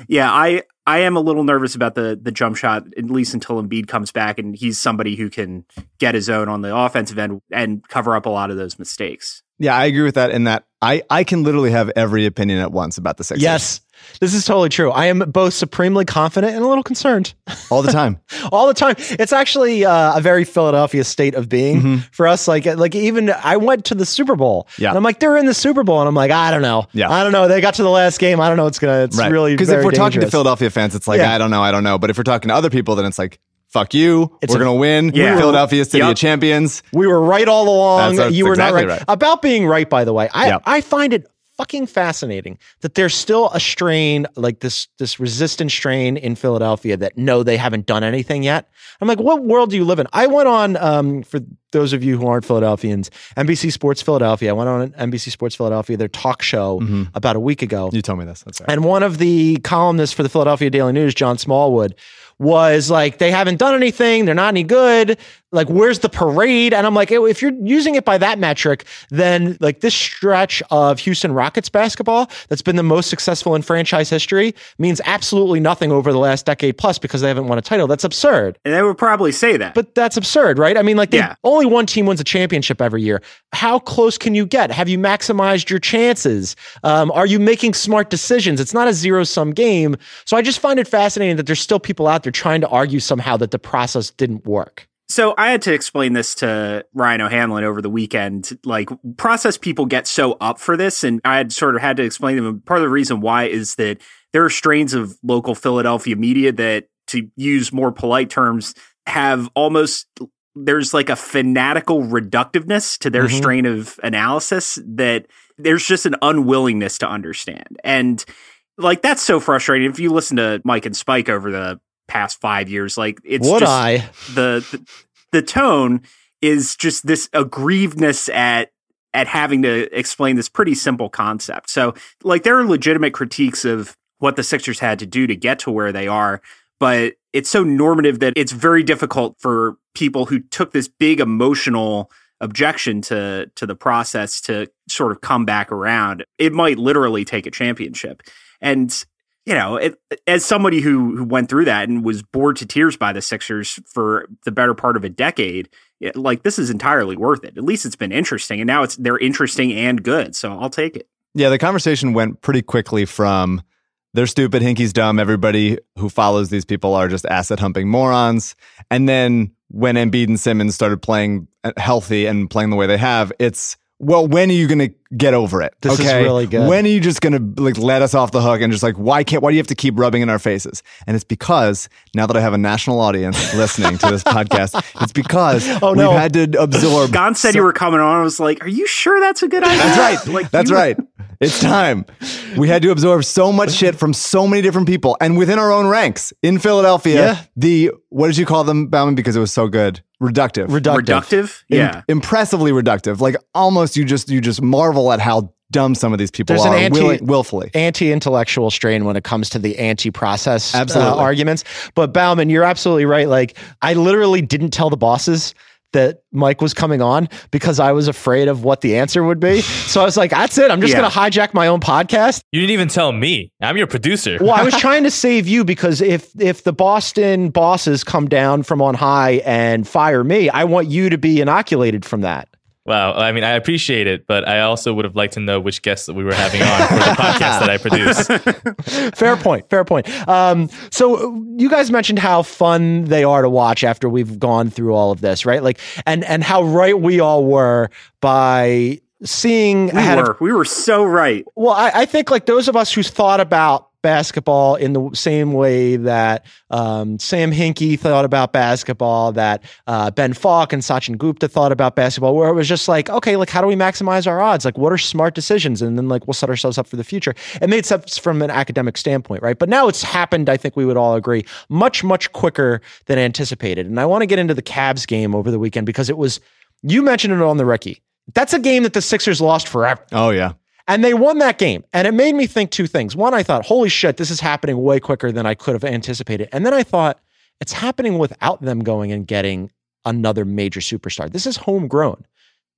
I: yeah, I I am a little nervous about the the jump shot at least until Embiid comes back and he's somebody who can get his own on the offensive end and cover up a lot of those mistakes.
H: Yeah, I agree with that. In that, I I can literally have every opinion at once about the Sixers.
B: Yes. This is totally true. I am both supremely confident and a little concerned
H: all the time.
B: all the time. It's actually uh, a very Philadelphia state of being
H: Mm-hmm.
B: for us. Like, like even I went to the Super Bowl.
H: Yeah.
B: And I'm like, they're in the Super Bowl, and I'm like, I don't know.
H: Yeah.
B: I don't know. They got to the last game. I don't know. It's gonna. It's really
H: because if we're talking to. Philadelphia fans, it's like
B: Yeah.
H: I don't know, I don't know. But if we're talking to other people, then it's like fuck you.
B: It's
H: we're gonna win.
I: Yeah.
H: Philadelphia City
I: Yup.
H: of Champions.
B: We were right all along.
H: That's- that's
B: you were
H: exactly
B: not right.
H: right.
B: About being right, by the way. I,
H: Yep.
B: I find it fucking fascinating that there's still a strain, like this this resistant strain in Philadelphia that no, they haven't done anything yet. I'm like, what world do you live in? I went on um, for those of you who aren't Philadelphians, NBC Sports Philadelphia. I went on NBC Sports Philadelphia, their talk show
H: Mm-hmm.
B: about a week ago.
H: You told me this. That's right.
B: And one of the columnists for the Philadelphia Daily News, John Smallwood, was like, they haven't done anything. They're not any good. Like, where's the parade? And I'm like, if you're using it by that metric, then like this stretch of Houston Rockets basketball that's been the most successful in franchise history means absolutely nothing over the last decade plus because they haven't won a title. That's absurd.
I: And they would probably say that.
B: But that's absurd, right? I mean, like,
I: Yeah.
B: only one team wins a championship every year. How close can you get? Have you maximized your chances? Um, are you making smart decisions? It's not a zero sum game. So I just find it fascinating that there's still people out there trying to argue somehow that the process didn't work.
I: So I had to explain this to Ryan O'Hanlon over the weekend. Like process people get so up for this, and I had sort of had to explain to them. Part of the reason why is that there are strains of local Philadelphia media that, to use more polite terms, have almost there's like a fanatical reductiveness to their
B: Mhm.
I: strain of analysis that there's just an unwillingness to understand. And like that's so frustrating. If you listen to Mike and Spike over the past five years, like it's
B: Would
I: just,
B: I?
I: the, the the tone is just this aggrievedness at at having to explain this pretty simple concept. So like there are legitimate critiques of what the Sixers had to do to get to where they are, but it's so normative that it's very difficult for people who took this big emotional objection to to the process to sort of come back around. It might literally take a championship. And you know, it, as somebody who who went through that and was bored to tears by the Sixers for the better part of a decade, it, like this is entirely worth it. At least it's been interesting, and now it's they're interesting and good. So I'll take it.
H: Yeah, the conversation went pretty quickly from they're stupid, Hinkie's dumb, everybody who follows these people are just asset humping morons. And then when Embiid and Simmons started playing uh, healthy and playing the way they have, it's well, when are you going to get over it?
B: This is
H: okay?
B: really good.
H: When are you just going to like let us off the hook and just like why can't why do you have to keep rubbing in our faces? And it's because now that I have a national audience listening to this podcast, it's because
B: Oh, no.
H: we've had to absorb.
I: Gon said you were coming on. I was like, "Are you sure that's a good idea?"
H: That's right.
I: Like
H: That's
I: you-
H: right. It's time. We had to absorb so much shit from so many different people and within our own ranks in Philadelphia.
B: Yeah.
H: The what did you call them, Baumann? Because it was so good. Reductive.
B: Reductive.
I: Reductive.
H: Im-
I: Yeah.
H: impressively reductive. Like almost you just you just marvel at how dumb some of these people
B: There's an
H: are
B: anti-
H: willing, willfully.
B: anti-intellectual strain when it comes to the anti-process uh, arguments. But Baumann, you're absolutely right. Like I literally didn't tell the bosses that Mike was coming on because I was afraid of what the answer would be. So I was like, that's it. I'm just
I: Yeah.
B: going to hijack my own podcast.
J: You didn't even tell me. I'm your producer.
B: Well, I was trying to save you because if if the Boston bosses come down from on high and fire me, I want you to be inoculated from that.
J: Wow. I mean, I appreciate it, but I also would have liked to know which guests that we were having on for the podcast that I produce.
B: fair point. Fair point. Um, so you guys mentioned how fun they are to watch after we've gone through all of this, right? Like, and and how right we all were by seeing
I: We
B: ahead of
I: were. we were so right.
B: Well, I, I think like those of us who's thought about basketball in the same way that um, Sam Hinkie thought about basketball, that uh, Ben Falk and Sachin Gupta thought about basketball, where it was just like, okay, like how do we maximize our odds? Like, what are smart decisions? And then like we'll set ourselves up for the future. It made sense from an academic standpoint, right? But now it's happened. I think we would all agree much much quicker than anticipated. And I want to get into the Cavs game over the weekend because it was. You mentioned it on the Ricky. That's a game that the Sixers lost forever.
H: Oh yeah.
B: And they won that game. And it made me think two things. One, I thought, holy shit, this is happening way quicker than I could have anticipated. And then I thought, it's happening without them going and getting another major superstar. This is homegrown.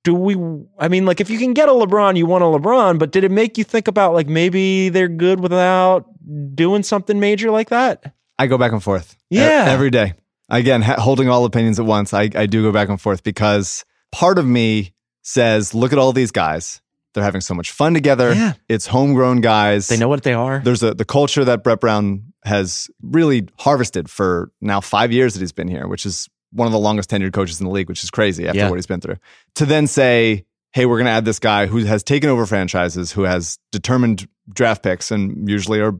B: Do we, I mean, like if you can get a LeBron, you want a LeBron, but did it make you think about like maybe they're good without doing something major like that?
H: I go back and forth.
B: Yeah.
H: every day. Again, holding all opinions at once, I, I do go back and forth because part of me says, look at all these guys. They're having so much fun together.
B: Yeah.
H: It's homegrown guys.
B: They know what they are.
H: There's a the culture that Brett Brown has really harvested for now five years that he's been here, which is one of the longest tenured coaches in the league, which is crazy after
B: Yeah.
H: what he's been through. To then say, hey, we're going to add this guy who has taken over franchises, who has determined draft picks and usually are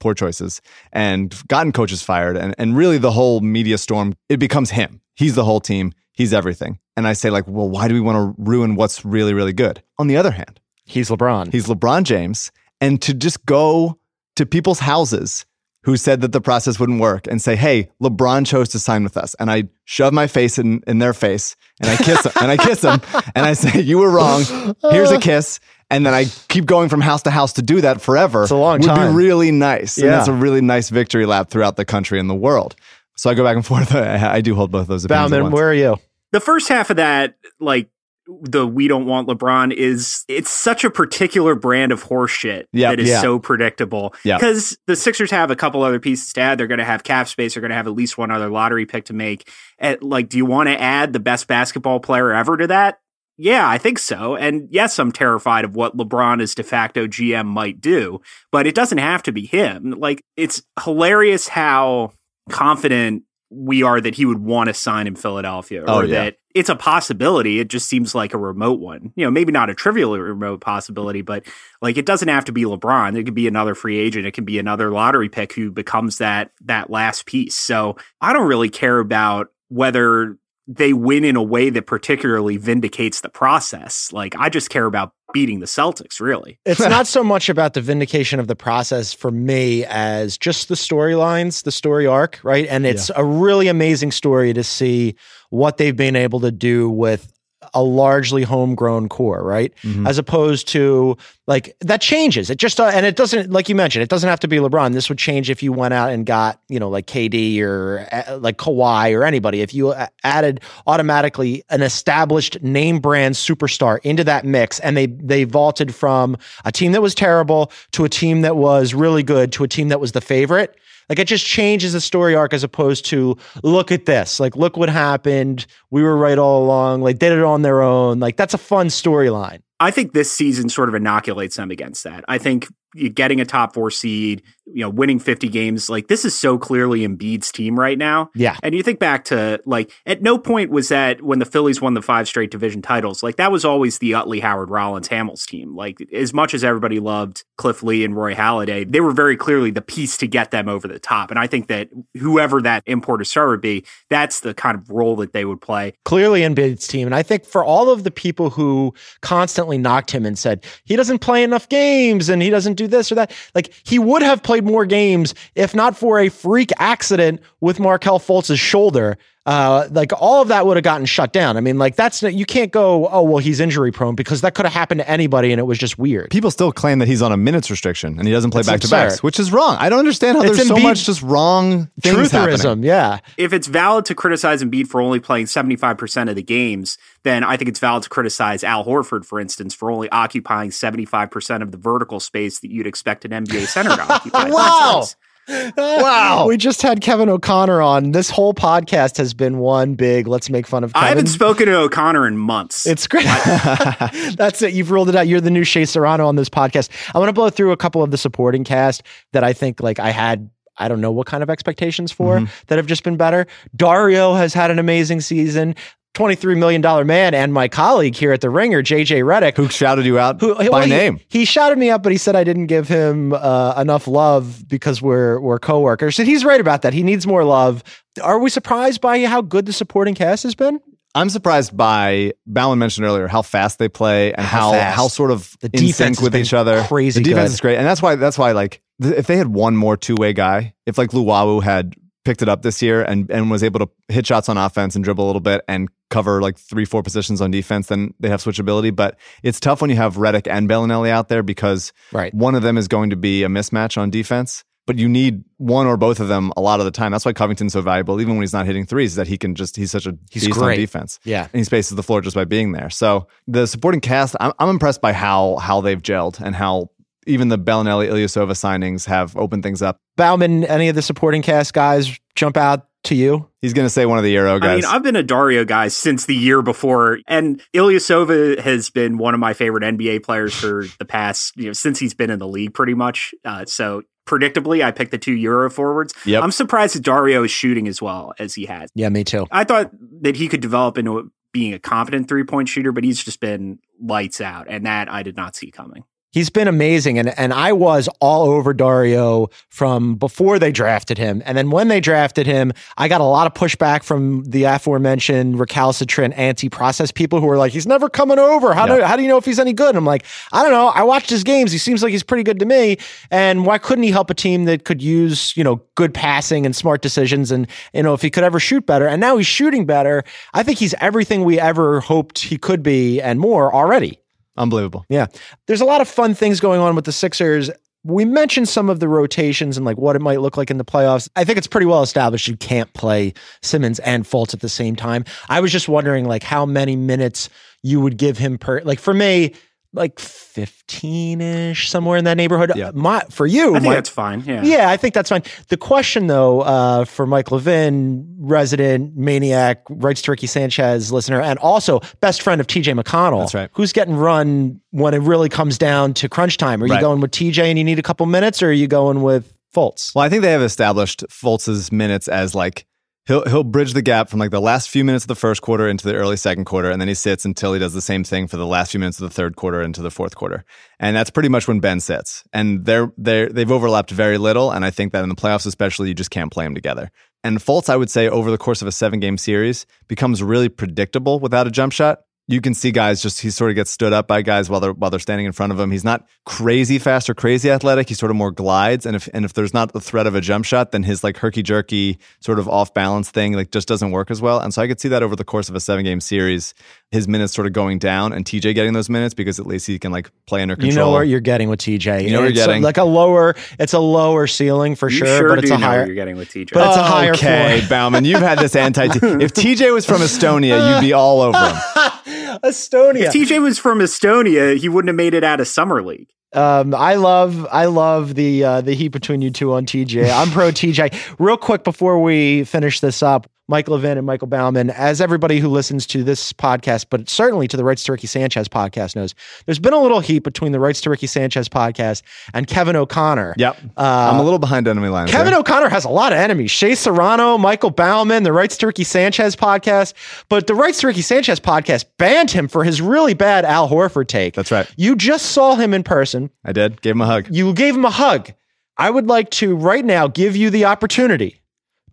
H: poor choices and gotten coaches fired. And, and really the whole media storm, it becomes him. He's the whole team. He's everything. And I say, like, well, why do we want to ruin what's really, really good? On the other hand,
B: He's LeBron.
H: He's LeBron James. And to just go to people's houses who said that the process wouldn't work and say, hey, LeBron chose to sign with us. And I shove my face in, in their face and I kiss them and I kiss them and I say, you were wrong. Here's a kiss. And then I keep going from house to house to do that forever. It's a
B: long
H: would
B: time.
H: Would be really nice. And
B: Yeah.
H: it's a really nice victory lap throughout the country and the world. So I go back and forth. I, I do hold both those opinions. Baumann,
B: where are you?
I: The first half of that, like the we don't want LeBron is it's such a particular brand of horseshit
H: Yeah,
I: that is
H: yeah.
I: so predictable. Because the Sixers have a couple other pieces to add. They're gonna have cap space, they're gonna have at least one other lottery pick to make. At, like, do you want to add the best basketball player ever to that? Yeah, I think so. And yes, I'm terrified of what LeBron as de facto GM might do, but it doesn't have to be him. Like, it's hilarious how confident we are that he would want to sign in Philadelphia
H: Oh,
I: or
H: yeah.
I: that it's a possibility. It just seems like a remote one. You know, maybe not a trivial remote possibility, but like it doesn't have to be LeBron. It could be another free agent. It can be another lottery pick who becomes that that last piece. So I don't really care about whether they win in a way that particularly vindicates the process. Like I just care about beating the Celtics, really.
B: It's not so much about the vindication of the process for me as just the storylines, the story arc, right? And it's a really amazing story to see what they've been able to do with a largely homegrown core, right?
H: Mhm.
B: As opposed to like that changes. It just uh, and it doesn't like you mentioned. It doesn't have to be LeBron. This would change if you went out and got you know like KD or uh, like Kawhi or anybody. If you uh, added automatically an established name brand superstar into that mix, and they they vaulted from a team that was terrible to a team that was really good to a team that was the favorite. Like it just changes the story arc as opposed to look at this. Like look what happened. We were right all along. Like did it on their own. Like that's a fun storyline.
I: I think this season sort of inoculates them against that. I think getting a top four seed, you know, winning 50 games, like this is so clearly Embiid's team right now.
B: Yeah.
I: And you think back to like, at no point was that when the Phillies won the five straight division titles, like that was always the Utley, Howard, Rollins, Hamels team. Like, as much as everybody loved Cliff Lee and Roy Halladay, they were very clearly the piece to get them over the top. And I think that whoever that importer star would be, that's the kind of role that they would play.
B: clearly Embiid's team. And I think for all of the people who constantly knocked him and said he doesn't play enough games and he doesn't do this or that, like he would have played more games if not for a freak accident with Markelle Fultz's shoulder. Uh, like all of that would have gotten shut down. I mean, like that's you can't go, oh well, he's injury prone because that could have happened to anybody and it was just weird.
H: People still claim that he's on a minutes restriction and he doesn't play back to backs, which is wrong. I don't understand how
B: It's
H: there's so much just wrong things happening.
B: Trutherism, yeah.
I: if it's valid to criticize Embiid for only playing 75% of the games, then I think it's valid to criticize Al Horford, for instance, for only occupying 75% of the vertical space that you'd expect an NBA center to occupy. for
B: Wow. Wow. We just had Kevin O'Connor on. This whole podcast has been one big let's make fun of Kevin.
I: I haven't spoken to O'Connor in months.
B: It's great. That's it. You've ruled it out. You're the new Shea Serrano on this podcast. I want to blow through a couple of the supporting cast that I think like I had. I don't know what kind of expectations for
H: Mm-hmm.
B: that have just been better. Dario has had an amazing season. $23 million man and my colleague here at the Ringer, JJ Redick,
H: Who shouted you out
B: who
H: by
B: well, he-
H: name?
B: He, shouted me up, but he said I didn't give him uh, enough love because we're we're coworkers. And he's right about that. He needs more love. Are we surprised by how good the supporting cast has been?
H: I'm surprised by Ballin mentioned earlier how fast they play and
B: How
H: how how sort of
B: The
H: in
B: defense
H: sync with each other.
B: crazy
H: The defense
B: good.
H: is great, and that's why that's why like th- if they had one more two way guy, if like Luwawu had picked it up this year and and was able to hit shots on offense and dribble a little bit and cover like three four positions on defense, then they have switchability. But it's tough when you have Redick and Belinelli out there because
B: Right.
H: one of them is going to be a mismatch on defense. But you need one or both of them a lot of the time. That's why Covington's so valuable, even when he's not hitting threes, is that he can just he's such a
B: He's
H: beast
B: great.
H: on defense.
B: Yeah.
H: and he spaces the floor just by being there. So the supporting cast, I'm, I'm impressed by how how they've gelled and how even the Belinelli Ilyasova signings have opened things up.
B: Baumann, any of the supporting cast guys jump out to you?
H: He's going to say one of the Euro guys.
I: I mean, I've been a Dario guy since the year before, and Ilyasova has been one of my favorite NBA players for the past, you know, since he's been in the league, pretty much. Uh, so predictably, I picked the two Euro forwards.
H: Yep.
I: I'm surprised that Dario is shooting as well as he has.
B: Yeah, me too.
I: I thought that he could develop into being a competent three point shooter, but he's just been lights out, and that I did not see coming.
B: He's been amazing. And, and I was all over Dario from before they drafted him. And then when they drafted him, I got a lot of pushback from the aforementioned recalcitrant anti process people who were like, he's never coming over. How, do, how do you know if he's any good? And I'm like, I don't know. I watched his games. He seems like he's pretty good to me. And why couldn't he help a team that could use, you know, good passing and smart decisions? And, you know, if he could ever shoot better. And now he's shooting better. I think he's everything we ever hoped he could be and more already.
H: Unbelievable.
B: Yeah. There's a lot of fun things going on with the Sixers. We mentioned some of the rotations and like what it might look like in the playoffs. I think it's pretty well established you can't play Simmons and Fultz at the same time. I was just wondering like how many minutes you would give him per like for me like 15ish somewhere in that neighborhood. My for you
I: I think that's fine. Yeah.
B: yeah, I think that's fine. The question, though, uh, for Mike Levin, resident maniac, Rights to Ricky Sanchez listener, and also best friend of TJ McConnell.
H: That's right.
B: Who's getting run when it really comes down to crunch time? Are you going with TJ and you need a couple minutes, or are you going with Fultz?
H: Well, I think they have established Fultz's minutes as like he'll he'll bridge the gap from like the last few minutes of the first quarter into the early second quarter, and then he sits until he does the same thing for the last few minutes of the third quarter into the fourth quarter, and that's pretty much when Ben sits. And they're they they've overlapped very little, and I think that in the playoffs especially, you just can't play them together. And Fultz, I would say, over the course of a seven game series, becomes really predictable without a jump shot. You can see guys just he sort of gets stood up by guys while they're while they're standing in front of him. He's not crazy fast or crazy athletic. He sort of more glides, and if and if there's not the threat of a jump shot, then his like herky jerky sort of off balance thing like just doesn't work as well. And so I could see that over the course of a seven game series, his minutes sort of going down, and TJ getting those minutes because at least he can like play under control.
B: You know what you're getting with TJ.
H: You know what
B: it's
H: you're getting.
B: like a lower. It's a lower ceiling for sure,
I: sure
B: but it's a higher.
I: you're getting with TJ.
B: But it's a higher
H: okay,
B: floor.
H: Baumann, you've had this anti. if TJ was from Estonia, you'd be all over him.
B: Estonia.
I: If TJ was from Estonia, he wouldn't have made it out of summer league.
B: Um, I love I love the uh, the heat between you two on TJ. I'm pro TJ. Real quick before we finish this up, Mike Levin and Michael Baumann, as everybody who listens to this podcast, but certainly to the Rights to Ricky Sanchez podcast knows, there's been a little heat between the Rights to Ricky Sanchez podcast and Kevin O'Connor.
H: Yep,
B: Uh,
H: I'm a little behind enemy lines.
B: Kevin
H: there.
B: O'Connor has a lot of enemies. Shea Serrano, Michael Baumann, the Rights to Ricky Sanchez podcast. But the Rights to Ricky Sanchez podcast banned him for his really bad Al Horford take.
H: That's right.
B: You just saw him in person.
H: I did. Gave him a hug.
B: You gave him a hug. I would like to right now give you the opportunity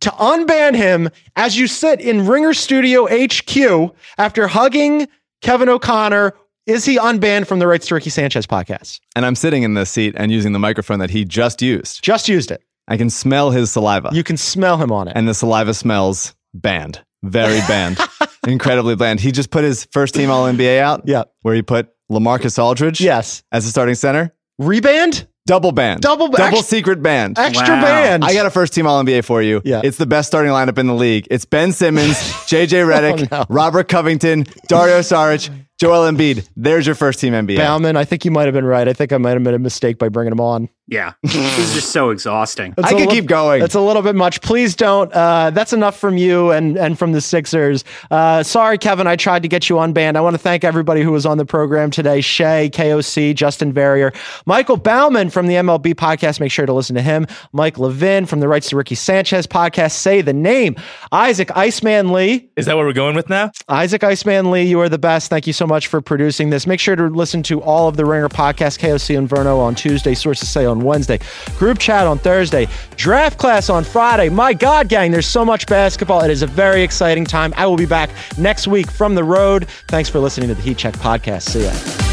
B: to unban him as you sit in Ringer Studio HQ after hugging Kevin O'Connor. Is he unbanned from the Rights to Ricky Sanchez podcast?
H: And I'm sitting in the seat and using the microphone that he just used.
B: Just used it.
H: I can smell his saliva.
B: You can smell him on it.
H: and the saliva smells banned. Very banned. Incredibly bland. He just put his first team All NBA out.
B: Yeah.
H: Where he put LaMarcus Aldridge.
B: Yes.
H: As a starting center.
B: Reband?
H: Double band.
B: Double-
H: Double
B: ex-
H: secret band.
B: Extra
I: Wow.
B: band.
H: I got a first team All NBA for you.
B: Yeah.
H: It's the best starting lineup in the league. It's Ben Simmons, JJ oh, Redick,
B: Oh, no.
H: Robert Covington, Dario Saric, Joel Embiid. There's your first team NBA.
B: Baumann, I think you might have been right. I think I might have made a mistake by bringing him on.
I: Yeah. this is just so exhausting.
B: That's
H: I
B: a
H: could
B: li-
H: keep going.
B: That's a little bit much. Please don't. Uh, that's enough from you and and from the Sixers. Uh, sorry, Kevin. I tried to get you unbanned. I want to thank everybody who was on the program today: Shea, KOC, Justin Verrier, Michael Baumann from the MLB podcast. Make sure to listen to him. Mike Levin from the Rights to Ricky Sanchez podcast. Say the name. Isaac Iceman Lee.
J: Is that what we're going with now?
B: Isaac Iceman Lee, you are the best. Thank you so much for producing this. Make sure to listen to all of the Ringer podcasts, KOC and Verno on Tuesday, Sources Say on Wednesday, Group Chat on Thursday, Draft Class on Friday. My God, gang, there's so much basketball. It is a very exciting time. I will be back next week from the road. Thanks for listening to the Heat Check podcast. See ya.